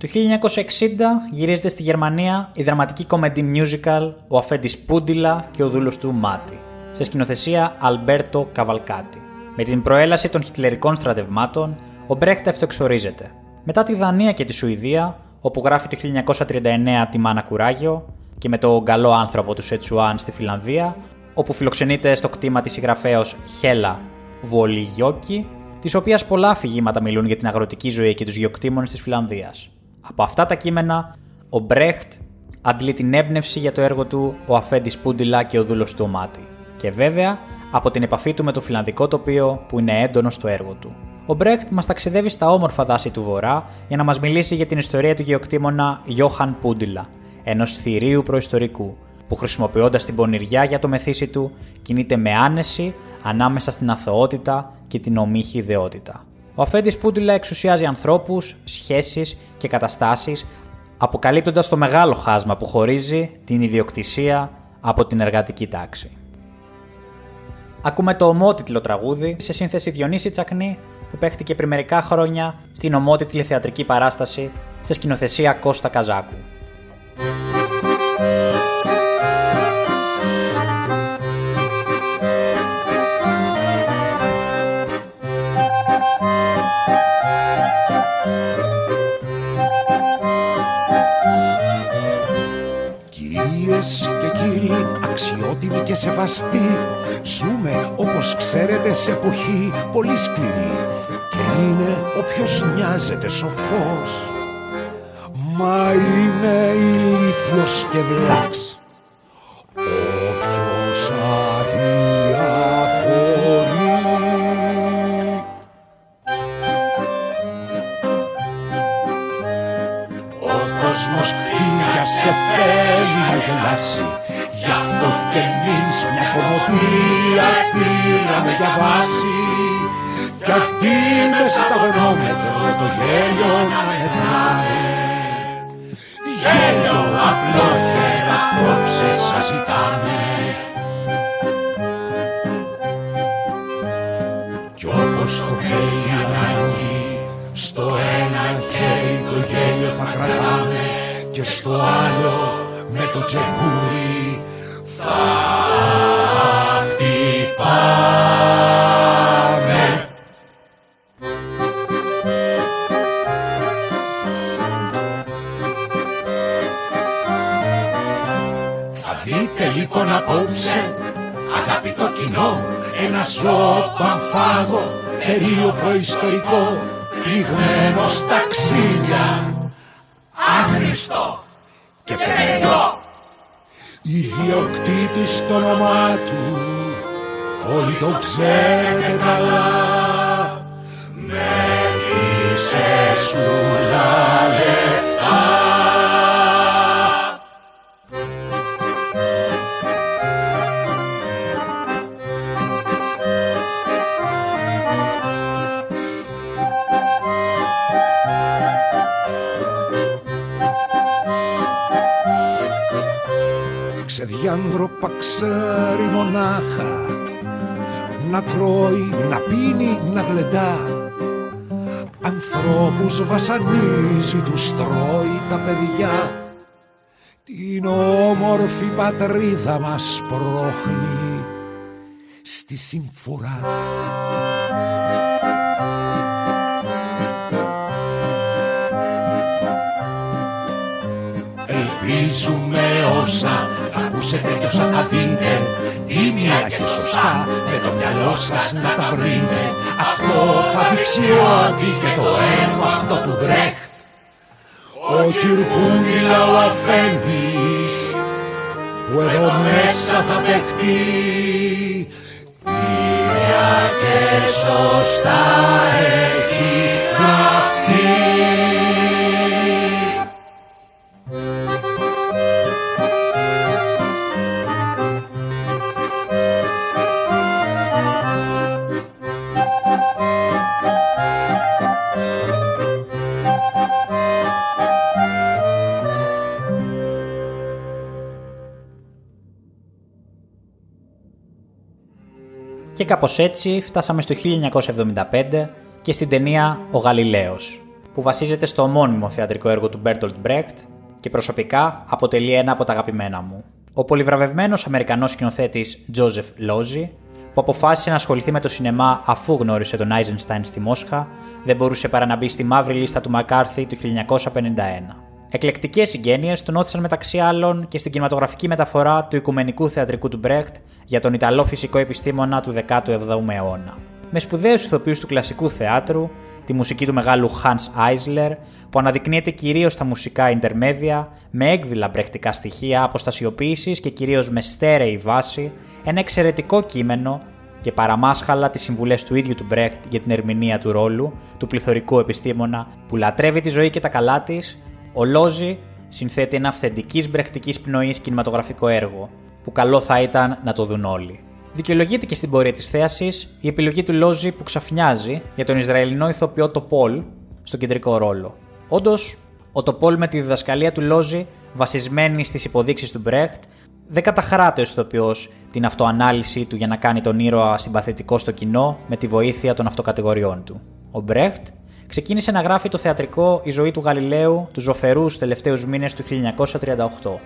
Το 1960 γυρίζεται στη Γερμανία η δραματική comedy musical «Ο Αφέντης Πούντιλα και ο δούλος του Μάτι» σε σκηνοθεσία Αλμπέρτο Καβαλκάτη. Με την προέλαση των χιτλερικών στρατευμάτων, ο Μπρέχτα αυτοεξορίζεται. Μετά τη Δανία και τη Σουηδία, όπου γράφει το 1939 τη Μάνα Κουράγιο, και με το καλό άνθρωπο του Σετσουάν στη Φιλανδία, όπου φιλοξενείται στο κτήμα της συγγραφέα Χέλα Βολιγιόκη, της οποίας πολλά αφηγήματα μιλούν για την αγροτική ζωή και τους γεωκτήμονες της Φιλανδίας. Από αυτά τα κείμενα, ο Μπρέχτ αντλεί την έμπνευση για το έργο του Ο Αφέντης Πούντιλα και ο Δούλος του Ομάτι. Και βέβαια από την επαφή του με το φιλανδικό τοπίο που είναι έντονο στο έργο του. Ο Μπρέχτ μας ταξιδεύει στα όμορφα δάση του Βορρά για να μας μιλήσει για την ιστορία του γεωκτήμονα Γιώχαν Πούντιλα, ενός θηρίου προϊστορικού, που χρησιμοποιώντας την πονηριά για το μεθύσι του, κινείται με άνεση ανάμεσα στην αθωότητα και την ομίχη ιδεότητα. Ο Αφέντης Πούντιλα εξουσιάζει ανθρώπους, σχέσεις και καταστάσεις, αποκαλύπτοντας το μεγάλο χάσμα που χωρίζει την ιδιοκτησία από την εργατική τάξη. Ακούμε το ομότιτλο τραγούδι σε σύνθεση Διονύση Τσακνή που παίχτηκε πριν μερικά χρόνια στην ομότιτλη θεατρική παράσταση σε σκηνοθεσία Κώστα Καζάκου. Αξιότιμοι και σεβαστοί Ζούμε όπως ξέρετε σε εποχή πολύ σκληρή. Και είναι όποιος νοιάζεται σοφός. Μα είναι ηλίθιος και βλάξ τους τρώει τα παιδιά. Την όμορφη πατρίδα μας πρόχνει Στη συμφορά. Ελπίζουμε όσα θα ακούσετε κι όσα θα δείτε Τίμια και σωστά με το μυαλό σας να τα βρείτε. Αυτό θα δείξει ότι και το έργο αυτό του Μπρέχτ Ο Κυρπούληλα ο Αφέντης που εδώ μέσα θα παιχτεί. Τίμια και σωστά έχει γραφτεί κάπως έτσι φτάσαμε στο 1975 και στην ταινία «Ο Γαλιλαίος» που βασίζεται στο ομώνυμο θεατρικό έργο του Bertolt Brecht και προσωπικά αποτελεί ένα από τα αγαπημένα μου. Ο πολυβραβευμένος Αμερικανός σκηνοθέτης Joseph Losey, που αποφάσισε να ασχοληθεί με το σινεμά αφού γνώρισε τον Eisenstein στη Μόσχα, δεν μπορούσε παρά να μπει στη μαύρη λίστα του Μακάρθη του 1951. Εκλεκτικές συγγένειες τον όθησαν μεταξύ άλλων και στην κινηματογραφική μεταφορά του οικουμενικού θεατρικού του Μπρέχτ για τον Ιταλό φυσικό επιστήμονα του 17ου αιώνα. Με σπουδαίους ηθοποιούς του κλασικού θεάτρου, τη μουσική του μεγάλου Hans Eisler, που αναδεικνύεται κυρίως στα μουσικά ιντερμέδια, με έκδηλα μπρεχτικά στοιχεία αποστασιοποίησης και κυρίως με στέρεη βάση, ένα εξαιρετικό κείμενο και παραμάσχαλα τις συμβουλές του ίδιου του Μπρέχτ για την ερμηνεία του ρόλου του πληθωρικού επιστήμονα που λατρεύει τη ζωή και τα καλά της ο Λόζι συνθέτει ένα αυθεντικής μπρεχτικής πνοής κινηματογραφικό έργο, που καλό θα ήταν να το δουν όλοι. Δικαιολογείται και στην πορεία της θέασης η επιλογή του Λόζι που ξαφνιάζει για τον Ισραηλινό ηθοποιό το Πολ στον κεντρικό ρόλο. Όντως, ο Τοπόλ με τη διδασκαλία του Λόζι, βασισμένη στις υποδείξεις του Μπρέχτ, δεν καταχράται ο ηθοποιός την αυτοανάλυση του για να κάνει τον ήρωα συμπαθητικό στο κοινό με τη βοήθεια των αυτοκατηγοριών του. Ο Μπρέχτ ξεκίνησε να γράφει το θεατρικό Η ζωή του Γαλιλαίου τους ζωφερούς τελευταίους μήνες του 1938,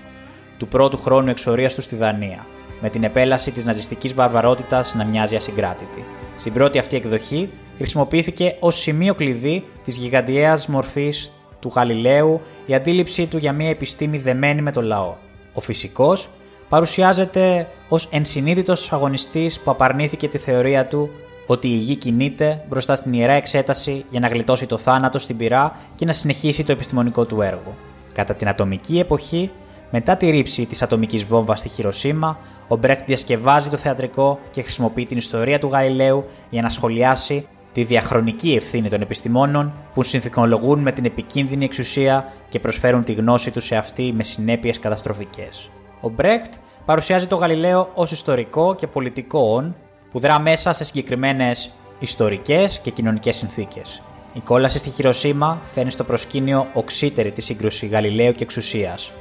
του πρώτου χρόνου εξορίας τους στη Δανία, με την επέλαση της ναζιστικής βαρβαρότητας να μοιάζει ασυγκράτητη. Στην πρώτη αυτή εκδοχή χρησιμοποιήθηκε ως σημείο κλειδί της γιγαντιαίας μορφής του Γαλιλαίου η αντίληψή του για μια επιστήμη δεμένη με το λαό. Ο φυσικός παρουσιάζεται ως ενσυνείδητος αγωνιστής που απαρνήθηκε τη θεωρία του ότι η γη κινείται μπροστά στην ιερά εξέταση για να γλιτώσει το θάνατο στην πυρά και να συνεχίσει το επιστημονικό του έργο. Κατά την ατομική εποχή, μετά τη ρήψη της ατομικής βόμβας στη Χειροσύμα, ο Μπρέχτ διασκευάζει το θεατρικό και χρησιμοποιεί την ιστορία του Γαλιλαίου για να σχολιάσει τη διαχρονική ευθύνη των επιστημόνων που συνθηκολογούν με την επικίνδυνη εξουσία και προσφέρουν τη γνώση τους σε αυτή με συνέπειες καταστροφικές. Ο Μπρέχτ παρουσιάζει το Γαλιλαίο ως ιστορικό και πολιτικό όν που δρά μέσα σε συγκεκριμένες ιστορικές και κοινωνικές συνθήκες. Η κόλαση στη Χειροσύμα φέρνει στο προσκήνιο οξύτερη τη σύγκρουση Γαλιλαίου και εξουσίας,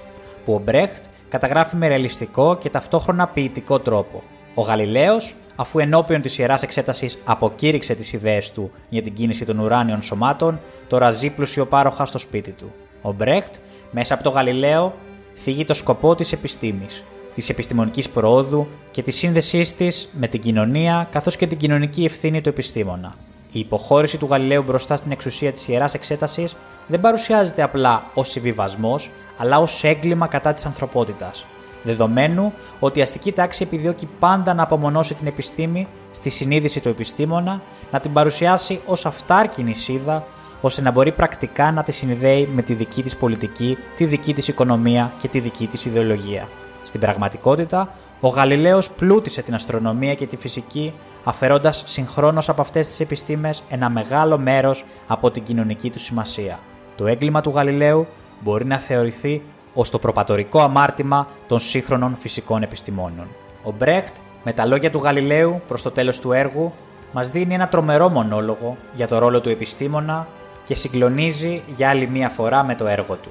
που ο Μπρέχτ καταγράφει με ρεαλιστικό και ταυτόχρονα ποιητικό τρόπο. Ο Γαλιλαίος, αφού ενώπιον της ιεράς εξέτασης αποκήρυξε τις ιδέες του για την κίνηση των ουράνιων σωμάτων, τώρα ζει πλουσιοπάροχα στο σπίτι του. Ο Μπρέχτ, μέσα από το Γαλιλαίο, θίγει το σκοπό της επιστήμης, της επιστημονικής προόδου και της σύνδεσής της με την κοινωνία καθώς και την κοινωνική ευθύνη του επιστήμονα. Η υποχώρηση του Γαλιλαίου μπροστά στην εξουσία της ιεράς εξέτασης δεν παρουσιάζεται απλά ως συμβιβασμός, αλλά ως έγκλημα κατά της ανθρωπότητας. Δεδομένου ότι η αστική τάξη επιδιώκει πάντα να απομονώσει την επιστήμη στη συνείδηση του επιστήμονα, να την παρουσιάσει ως αυτάρκη σίδα, ώστε να μπορεί πρακτικά να τη συνδέει με τη δική της πολιτική, τη δική της οικονομία και τη δική της ιδεολογία. Στην πραγματικότητα, ο Γαλιλαίος πλούτησε την αστρονομία και τη φυσική, αφαιρώντας συγχρόνως από αυτές τις επιστήμες ένα μεγάλο μέρος από την κοινωνική του σημασία. Το έγκλημα του Γαλιλαίου μπορεί να θεωρηθεί ως το προπατορικό αμάρτημα των σύγχρονων φυσικών επιστημόνων. Ο Μπρέχτ, με τα λόγια του Γαλιλαίου προς το τέλος του έργου, μας δίνει ένα τρομερό μονόλογο για το ρόλο του επιστήμονα και συγκλονίζει για άλλη μία φορά με το έργο του.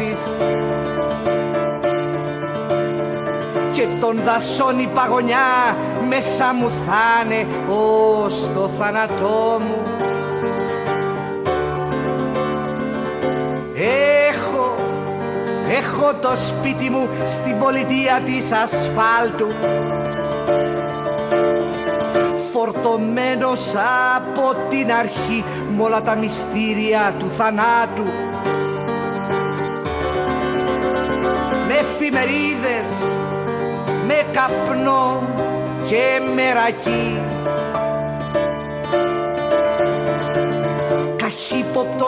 Της και των δασών η παγωνιά μέσα μου θα'ναι ως το θάνατό μου. Έχω, έχω το σπίτι μου στην πολιτεία της ασφάλτου. Φορτωμένος από την αρχή με όλα τα μυστήρια του θανάτου εφημερίδες με καπνό και μερακή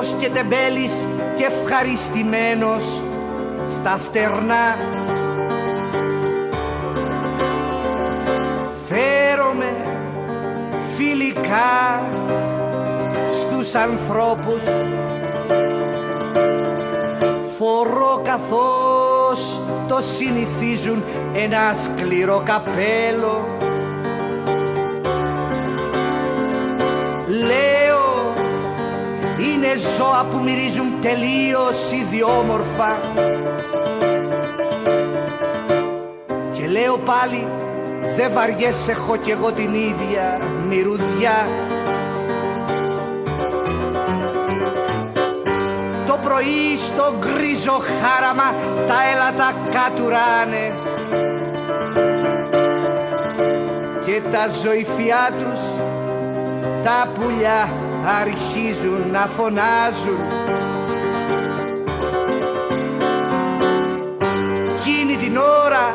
Ήρεμος και τεμπέλης και ευχαριστημένος στα στερνά. Φέρομαι φιλικά στους ανθρώπους. Φορώ καθώς το συνηθίζουν ένα σκληρό καπέλο. Λέω είναι ζώα που μυρίζουν τελείως ιδιόμορφα Και λέω πάλι δεν βαριέσαι έχω κι εγώ την ίδια μυρουδιά πρωί στο γκρίζο χάραμα τα έλατα κατουράνε. Και τα ζωηφιά τους τα πουλιά αρχίζουν να φωνάζουν. Εκείνη την ώρα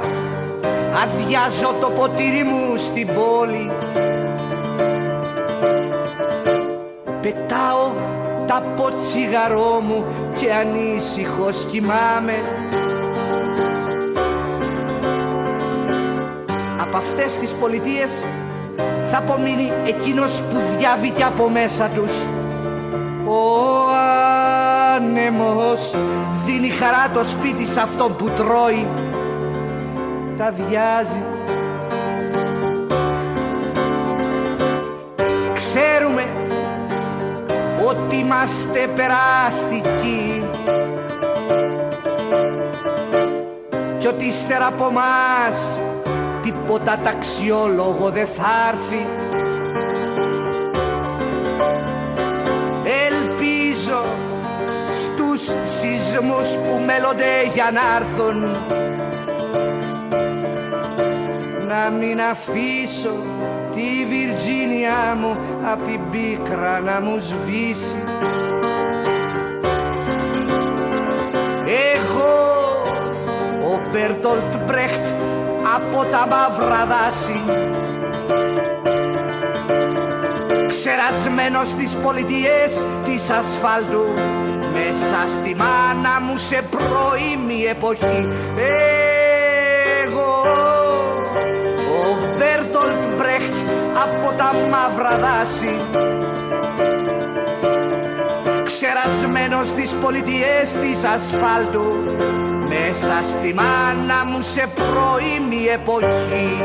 αδειάζω το ποτήρι μου στην πόλη. Πετάω τα ποτσιγαρό μου και ανήσυχος κοιμάμαι Από αυτές τις πολιτείες θα απομείνει εκείνος που διάβηκε από μέσα τους. Ο άνεμος δίνει χαρά το σπίτι σε αυτόν που τρώει. Τα διάζει είμαστε περαστικοί κι ότι ύστερα από μας τίποτα ταξιόλογο δεν θα έρθει. Ελπίζω στους σεισμούς που μέλλονται για να έρθουν. Να μην αφήσω τη Βιρτζίνια μου απ' την πίκρα να μου σβήσει. Εγώ ο Μπέρτολτ Μπρέχτ από τα μαύρα δάση. Ξερασμένος στις πολιτείες της ασφάλτου μέσα στη μάνα μου σε πρώιμη εποχή από τα μαύρα δάση Ξερασμένος στις πολιτείες της ασφάλτου μέσα στη μάνα μου σε πρώιμη εποχή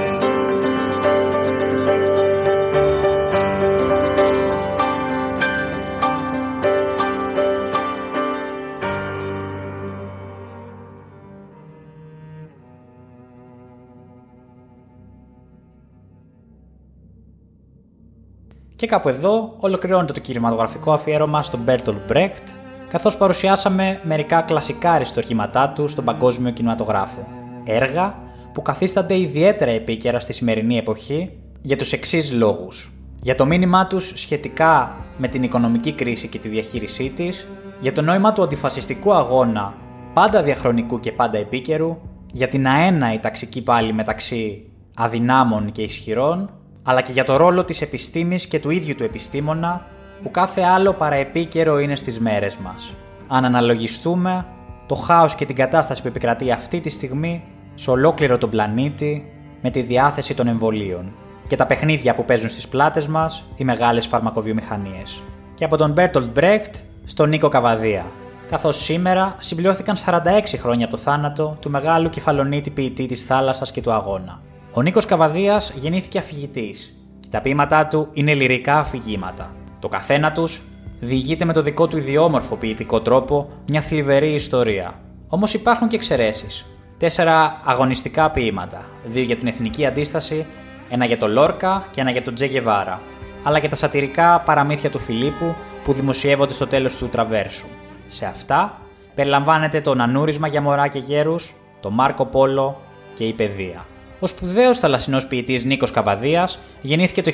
Και κάπου εδώ ολοκληρώνεται το κινηματογραφικό αφιέρωμα στον Bertolt Brecht, καθώς παρουσιάσαμε μερικά κλασικά αριστορχήματά του στον παγκόσμιο κινηματογράφο. Έργα που καθίστανται ιδιαίτερα επίκαιρα στη σημερινή εποχή για τους εξής λόγους. Για το μήνυμά τους σχετικά με την οικονομική κρίση και τη διαχείρισή της, για το νόημα του αντιφασιστικού αγώνα πάντα διαχρονικού και πάντα επίκαιρου, για την αέναη ταξική πάλι μεταξύ αδυνάμων και ισχυρών, αλλά και για το ρόλο της επιστήμης και του ίδιου του επιστήμονα που κάθε άλλο παρά επίκαιρο είναι στις μέρες μας. Αν αναλογιστούμε το χάος και την κατάσταση που επικρατεί αυτή τη στιγμή σε ολόκληρο τον πλανήτη με τη διάθεση των εμβολίων και τα παιχνίδια που παίζουν στις πλάτες μας οι μεγάλες φαρμακοβιομηχανίες. Και από τον Μπέρτολτ Μπρέχτ στον Νίκο Καββαδία, καθώς σήμερα συμπληρώθηκαν 46 χρόνια από το θάνατο του μεγάλου Κεφαλονίτη ποιητή της θάλασσας και του αγώνα. Ο Νίκος Καβαδίας γεννήθηκε αφηγητής και τα ποίηματά του είναι λυρικά αφηγήματα. Το καθένα τους διηγείται με το δικό του ιδιόμορφο ποιητικό τρόπο μια θλιβερή ιστορία. Όμως υπάρχουν και εξαιρέσεις. Τέσσερα αγωνιστικά ποίηματα, δύο για την εθνική αντίσταση, ένα για τον Λόρκα και ένα για τον Τζε Γεβάρα, αλλά και τα σατυρικά παραμύθια του Φιλίππου που δημοσιεύονται στο τέλος του τραβέρσου. Σε αυτά περιλαμβάνεται το Νανούρισμα για μωρά και γέρους, το Μάρκο Πόλο και η Παιδεία. Ο σπουδαίος θαλασσινός ποιητής Νίκος Καβαδίας γεννήθηκε το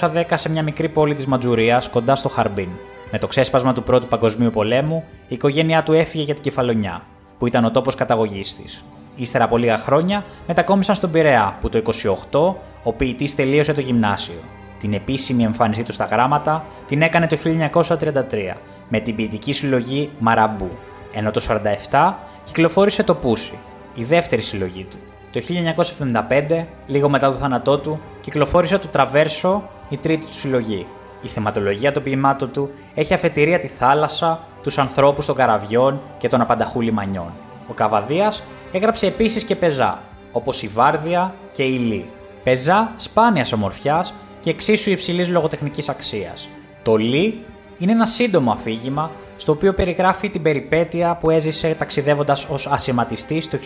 1910 σε μια μικρή πόλη της Ματζουρίας κοντά στο Χαρμπίν. Με το ξέσπασμα του Πρώτου Παγκοσμίου Πολέμου, η οικογένειά του έφυγε για την Κεφαλονιά, που ήταν ο τόπος καταγωγής της. Ύστερα από λίγα χρόνια μετακόμισαν στον Πειραιά, που το 28 ο ποιητής τελείωσε το γυμνάσιο. Την επίσημη εμφάνισή του στα γράμματα την έκανε το 1933 με την ποιητική συλλογή Μαραμπού, ενώ το 1947 κυκλοφόρησε το Πούσι, η δεύτερη συλλογή του. Το 1975, λίγο μετά το θάνατό του, κυκλοφόρησε το Τραβέρσο, η τρίτη του συλλογή. Η θεματολογία των ποιημάτων του έχει αφετηρία τη θάλασσα, τους ανθρώπους των καραβιών και των απανταχού λιμανιών. Ο Καβαδίας έγραψε επίσης και πεζά, όπως η Βάρδια και η Λί. Πεζά σπάνιας ομορφιάς και εξίσου υψηλής λογοτεχνικής αξίας. Το Λί είναι ένα σύντομο αφήγημα στο οποίο περιγράφει την περιπέτεια που έζησε ταξιδεύοντας ως ασηματιστή το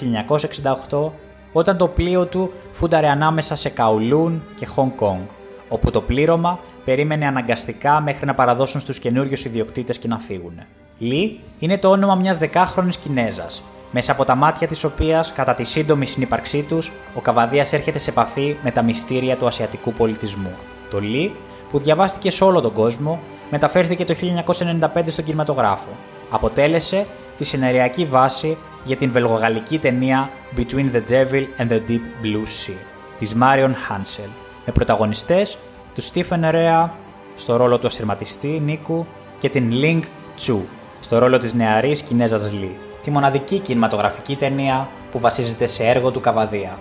1968 όταν το πλοίο του φούνταρε ανάμεσα σε Καουλούν και Χονγκ Κονγκ, όπου το πλήρωμα περίμενε αναγκαστικά μέχρι να παραδώσουν στους καινούριους ιδιοκτήτες και να φύγουν. Λί είναι το όνομα μιας δεκάχρονης Κινέζας, μέσα από τα μάτια της οποίας, κατά τη σύντομη συνύπαρξή τους, ο Καβαδίας έρχεται σε επαφή με τα μυστήρια του ασιατικού πολιτισμού. Το Λί, που διαβάστηκε σε όλο τον κόσμο, μεταφέρθηκε το 1995 στον κινηματογράφο. Αποτέλεσε τη σενεριακή βάση για την βελγογαλλική ταινία Between the Devil and the Deep Blue Sea της Marion Hansel, με πρωταγωνιστές του Stephen Rea στο ρόλο του ασυρματιστή Νίκου και την Ling Chu στο ρόλο της νεαρής Κινέζας Λί, τη μοναδική κινηματογραφική ταινία που βασίζεται σε έργο του Καβαδία.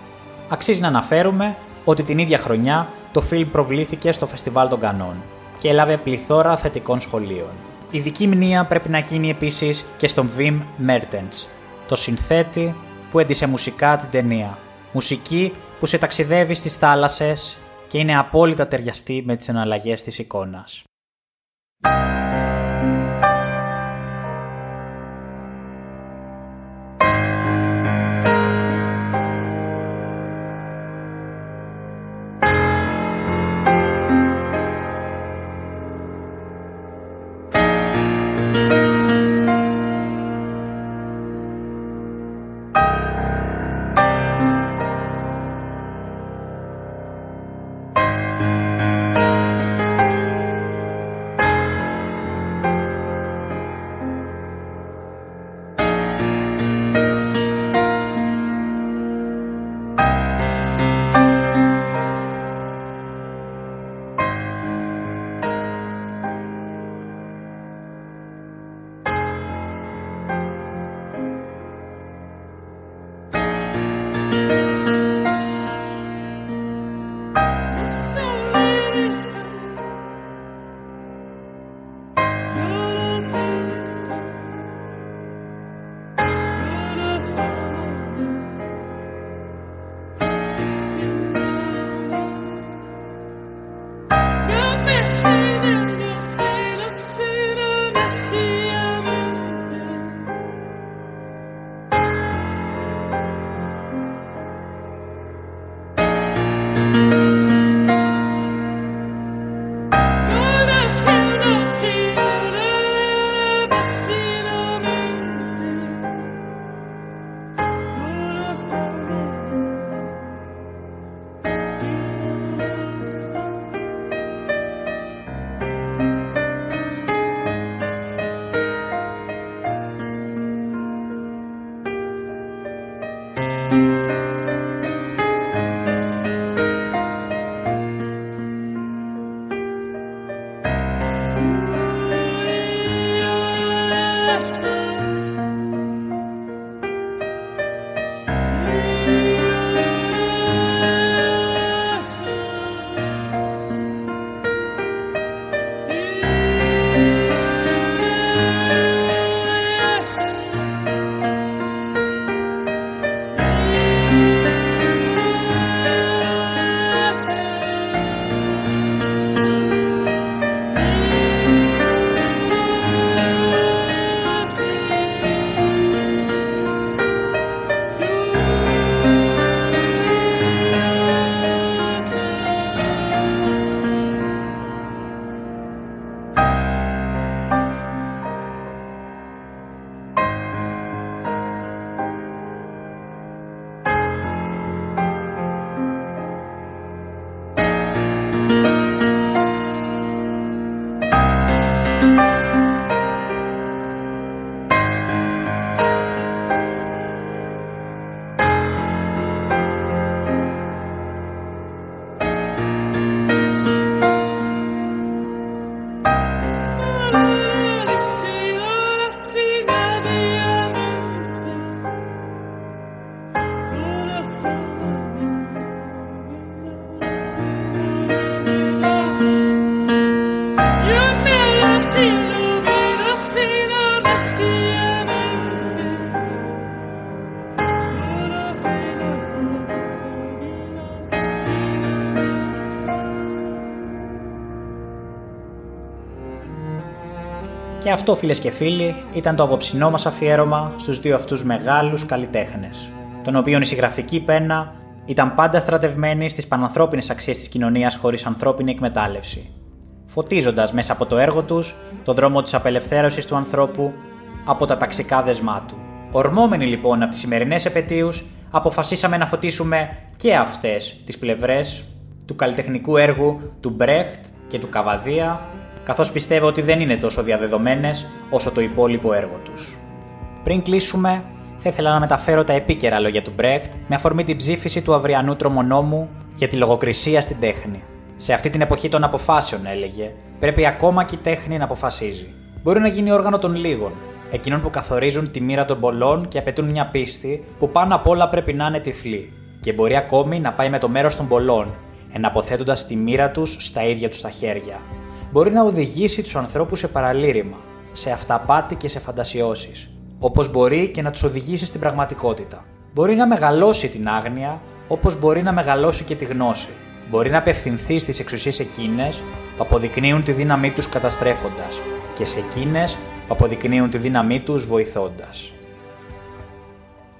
Αξίζει να αναφέρουμε ότι την ίδια χρονιά το φιλμ προβλήθηκε στο Φεστιβάλ των Κανών και έλαβε πληθώρα θετικών σχολείων. Ειδική μνήμα πρέπει να γίνει επίσης και στον Βιμ Μέρτενς, το συνθέτη που έντυσε μουσικά την ταινία. Μουσική που σε ταξιδεύει στις θάλασσες και είναι απόλυτα ταιριαστή με τις εναλλαγές της εικόνας. Αυτό φίλες και φίλοι ήταν το απόψινό μας αφιέρωμα στους δύο αυτούς μεγάλους καλλιτέχνες, των οποίων η συγγραφική πένα ήταν πάντα στρατευμένη στις πανανθρώπινες αξίες της κοινωνίας χωρίς ανθρώπινη εκμετάλλευση, φωτίζοντας μέσα από το έργο τους το δρόμο της απελευθέρωσης του ανθρώπου από τα ταξικά δεσμά του. Ορμόμενοι λοιπόν από τις σημερινές επαιτίους, αποφασίσαμε να φωτίσουμε και αυτές τις πλευρές του καλλιτεχνικού έργου του Μπρέχτ και του Καβαδία, καθώς πιστεύω ότι δεν είναι τόσο διαδεδομένες όσο το υπόλοιπο έργο τους. Πριν κλείσουμε, θα ήθελα να μεταφέρω τα επίκαιρα λόγια του Μπρέχτ με αφορμή την ψήφιση του αυριανού τρομονόμου για τη λογοκρισία στην τέχνη. Σε αυτή την εποχή των αποφάσεων, έλεγε, πρέπει ακόμα και η τέχνη να αποφασίζει. Μπορεί να γίνει όργανο των λίγων, εκείνων που καθορίζουν τη μοίρα των πολλών και απαιτούν μια πίστη που πάνω απ' όλα πρέπει να είναι τυφλή, και μπορεί ακόμη να πάει με το μέρος των πολλών, εναποθέτοντας τη μοίρα τους στα ίδια τους τα χέρια. Μπορεί να οδηγήσει τους ανθρώπους σε παραλήρημα, σε αυταπάτη και σε φαντασιώσεις, όπως μπορεί και να τους οδηγήσει στην πραγματικότητα. Μπορεί να μεγαλώσει την άγνοια, όπως μπορεί να μεγαλώσει και τη γνώση. Μπορεί να απευθυνθεί στις εξουσίες εκείνες που αποδεικνύουν τη δύναμή τους καταστρέφοντας και σε εκείνες που αποδεικνύουν τη δύναμή τους βοηθώντας.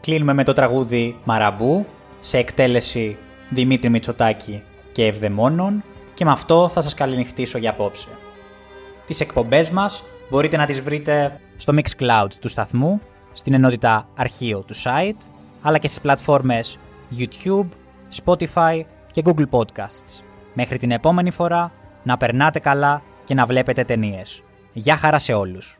Κλείνουμε με το τραγούδι Μαραμπού σε εκτέλεση Δημήτρη Μητσοτάκη και Ευδαιμόνων και με αυτό θα σας καληνυχτήσω για απόψε. Τις εκπομπές μας μπορείτε να τις βρείτε στο Mixcloud του σταθμού, στην ενότητα αρχείο του site, αλλά και στις πλατφόρμες YouTube, Spotify και Google Podcasts. Μέχρι την επόμενη φορά, να περνάτε καλά και να βλέπετε ταινίες. Γεια χαρά σε όλους!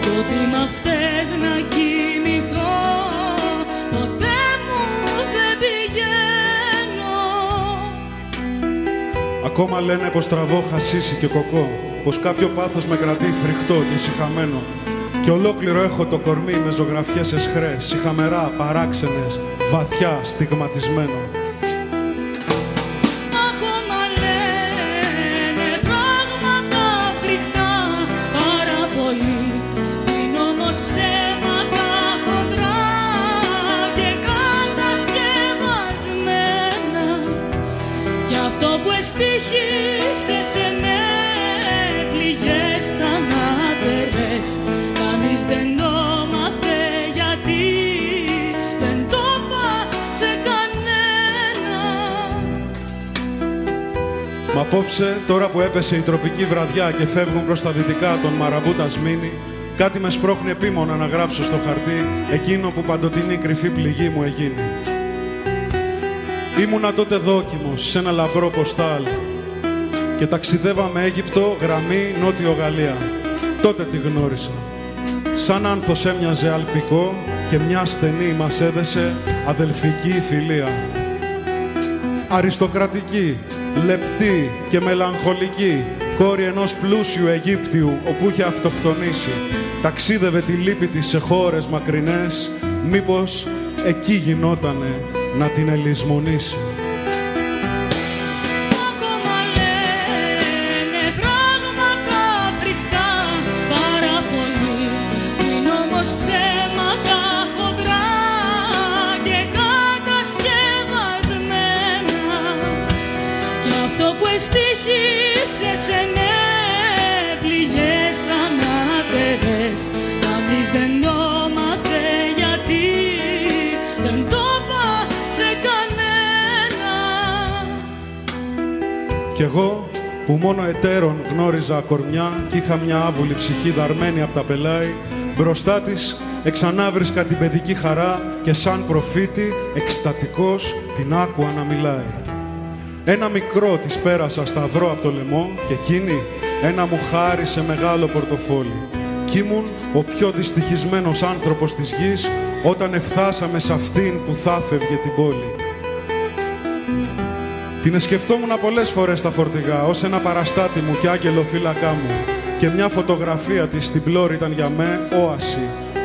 Κι ότι μ' αυτές να κοιμηθώ ποτέ μου δεν πηγαίνω. Ακόμα λένε πως τραβώ χασίσι και κοκό Πως κάποιο πάθος με κρατεί φρικτό και συχαμένο Και ολόκληρο έχω το κορμί με ζωγραφιές εσχρές Συχαμερά, παράξενες, βαθιά στιγματισμένο απόψε, τώρα που έπεσε η τροπική βραδιά και φεύγουν προς τα δυτικά των Μαραμπούτα Σμήνη, κάτι με σπρώχνει επίμονα να γράψω στο χαρτί εκείνο που παντοτινή κρυφή πληγή μου εγίνει. Ήμουνα τότε δόκιμος σε ένα λαμπρό ποστάλ και ταξιδεύαμε Αίγυπτο, γραμμή Νότιο Γαλλία. Τότε τη γνώρισα. Σαν άνθος έμοιαζε αλπικό και μια στενή μας έδεσε αδελφική φιλία. Αριστοκρατική, λεπτή και μελαγχολική, κόρη ενός πλούσιου Αιγύπτιου όπου είχε αυτοκτονήσει. Ταξίδευε τη λύπη της σε χώρες μακρινές, μήπως εκεί γινότανε να την ελισμονήσει. Που μόνο εταίρων γνώριζα κορμιά κι είχα μια άβουλη ψυχή δαρμένη από τα πελάη, μπροστά της εξανάβρισκα την παιδική χαρά και σαν προφήτη εκστατικός την άκουα να μιλάει. Ένα μικρό της πέρασα σταυρό από το λαιμό και εκείνη ένα μου χάρισε μεγάλο πορτοφόλι. Κι ήμουν ο πιο δυστυχισμένος άνθρωπος της γης όταν εφθάσαμε σε αυτήν που θα φεύγε την πόλη. Την σκεφτόμουν πολλές φορές στα φορτηγά, ως ένα παραστάτη μου και άγγελο φύλακά μου. Και μια φωτογραφία της στην πλώρη ήταν για με όαση,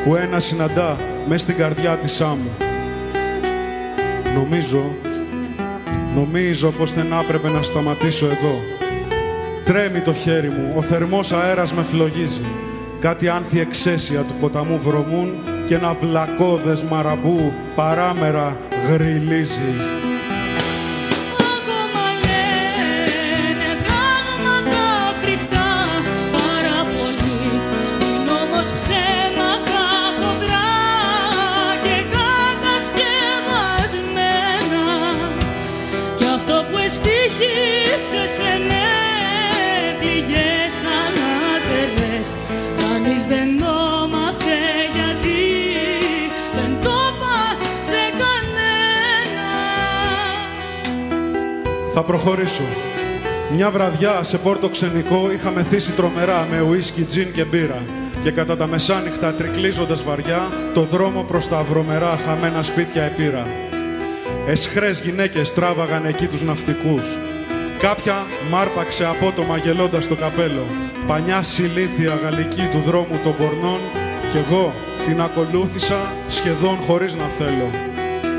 που ένα συναντά μες στην καρδιά της άμμου. Νομίζω, νομίζω πως δεν άπρεπε να σταματήσω εδώ. Τρέμει το χέρι μου, ο θερμός αέρας με φλογίζει. Κάτι άνθη εξαίσια του ποταμού βρωμούν και ένα βλακώδες μαραμπού παράμερα γριλίζει. Κανείς δεν το μάθε γιατί δεν το είπα σε κανένα Θα προχωρήσω. Μια βραδιά σε πόρτο ξενικό είχα μεθύσει τρομερά με ουίσκι, τζιν και μπύρα και κατά τα μεσάνυχτα τρικλίζοντας βαριά το δρόμο προς τα βρωμερά χαμένα σπίτια επήρα. Εσχρές γυναίκες τράβαγαν εκεί τους ναυτικούς. Κάποια μάρπαξε απότομα γελώντας το καπέλο. Πανιά ηλίθια γαλλική του δρόμου των πορνών κι εγώ την ακολούθησα σχεδόν χωρίς να θέλω.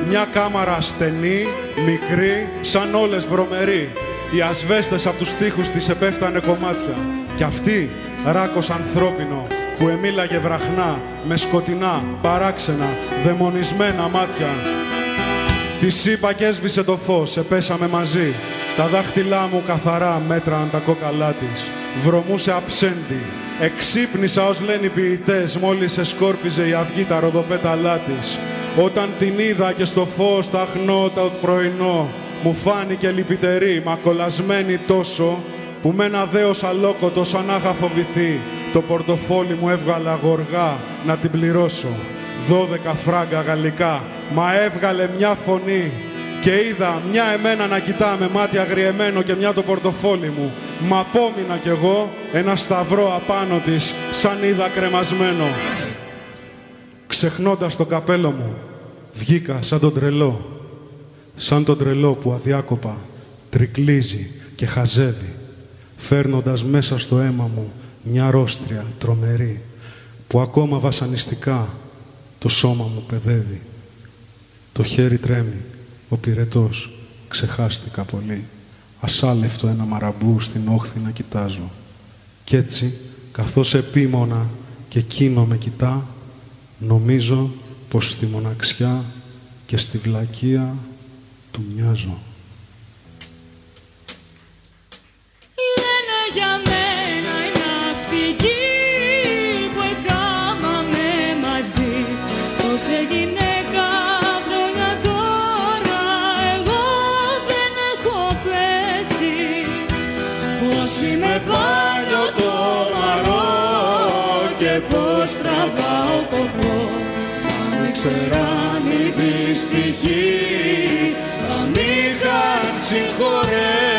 Μια κάμαρα στενή, μικρή, σαν όλες βρωμερή. Οι ασβέστες από τους τοίχους της επέφτανε κομμάτια. Κι αυτή, ράκος ανθρώπινο, που εμίλαγε βραχνά, με σκοτεινά, παράξενα, δαιμονισμένα μάτια. Τη είπα και έσβησε το φως, επέσαμε μαζί. Τα δάχτυλά μου καθαρά μέτραν τα κόκαλά της. Βρωμούσε αψέντη. Εξύπνησα ως λένε οι ποιητές, μόλις εσκόρπιζε η αυγή τα ροδοπέταλά της. Όταν την είδα και στο φως τα χνότα το πρωινό, μου φάνηκε λυπητερή, μα κολλασμένη τόσο, που με ένα δέος αλόκοτο σαν να είχα φοβηθεί, το πορτοφόλι μου έβγαλα γοργά να την πληρώσω. Δώδεκα φράγκα γαλλικά, μα έβγαλε μια φωνή και είδα μια εμένα να κοιτά με μάτι αγριεμένο και μια το πορτοφόλι μου. Μα απόμεινα κι εγώ ένα σταυρό απάνω της σαν είδα κρεμασμένο. Ξεχνώντας το καπέλο μου, βγήκα σαν τον τρελό. Σαν τον τρελό που αδιάκοπα τρικλίζει και χαζεύει, φέρνοντας μέσα στο αίμα μου μια ρόστρια τρομερή, που ακόμα βασανιστικά το σώμα μου παιδεύει. Το χέρι τρέμει, ο πυρετός, ξεχάστηκα πολύ. Ασάλευτο ένα μαραμπού στην όχθη να κοιτάζω. Κι έτσι, καθώς επίμονα και εκείνο με κοιτά, νομίζω πως στη μοναξιά και στη βλακεία του μοιάζω. Λένε για μένα οι ναυτικοί Αν ήξεραν οι δυστυχοί θα μ' είχαν συγχωρέσει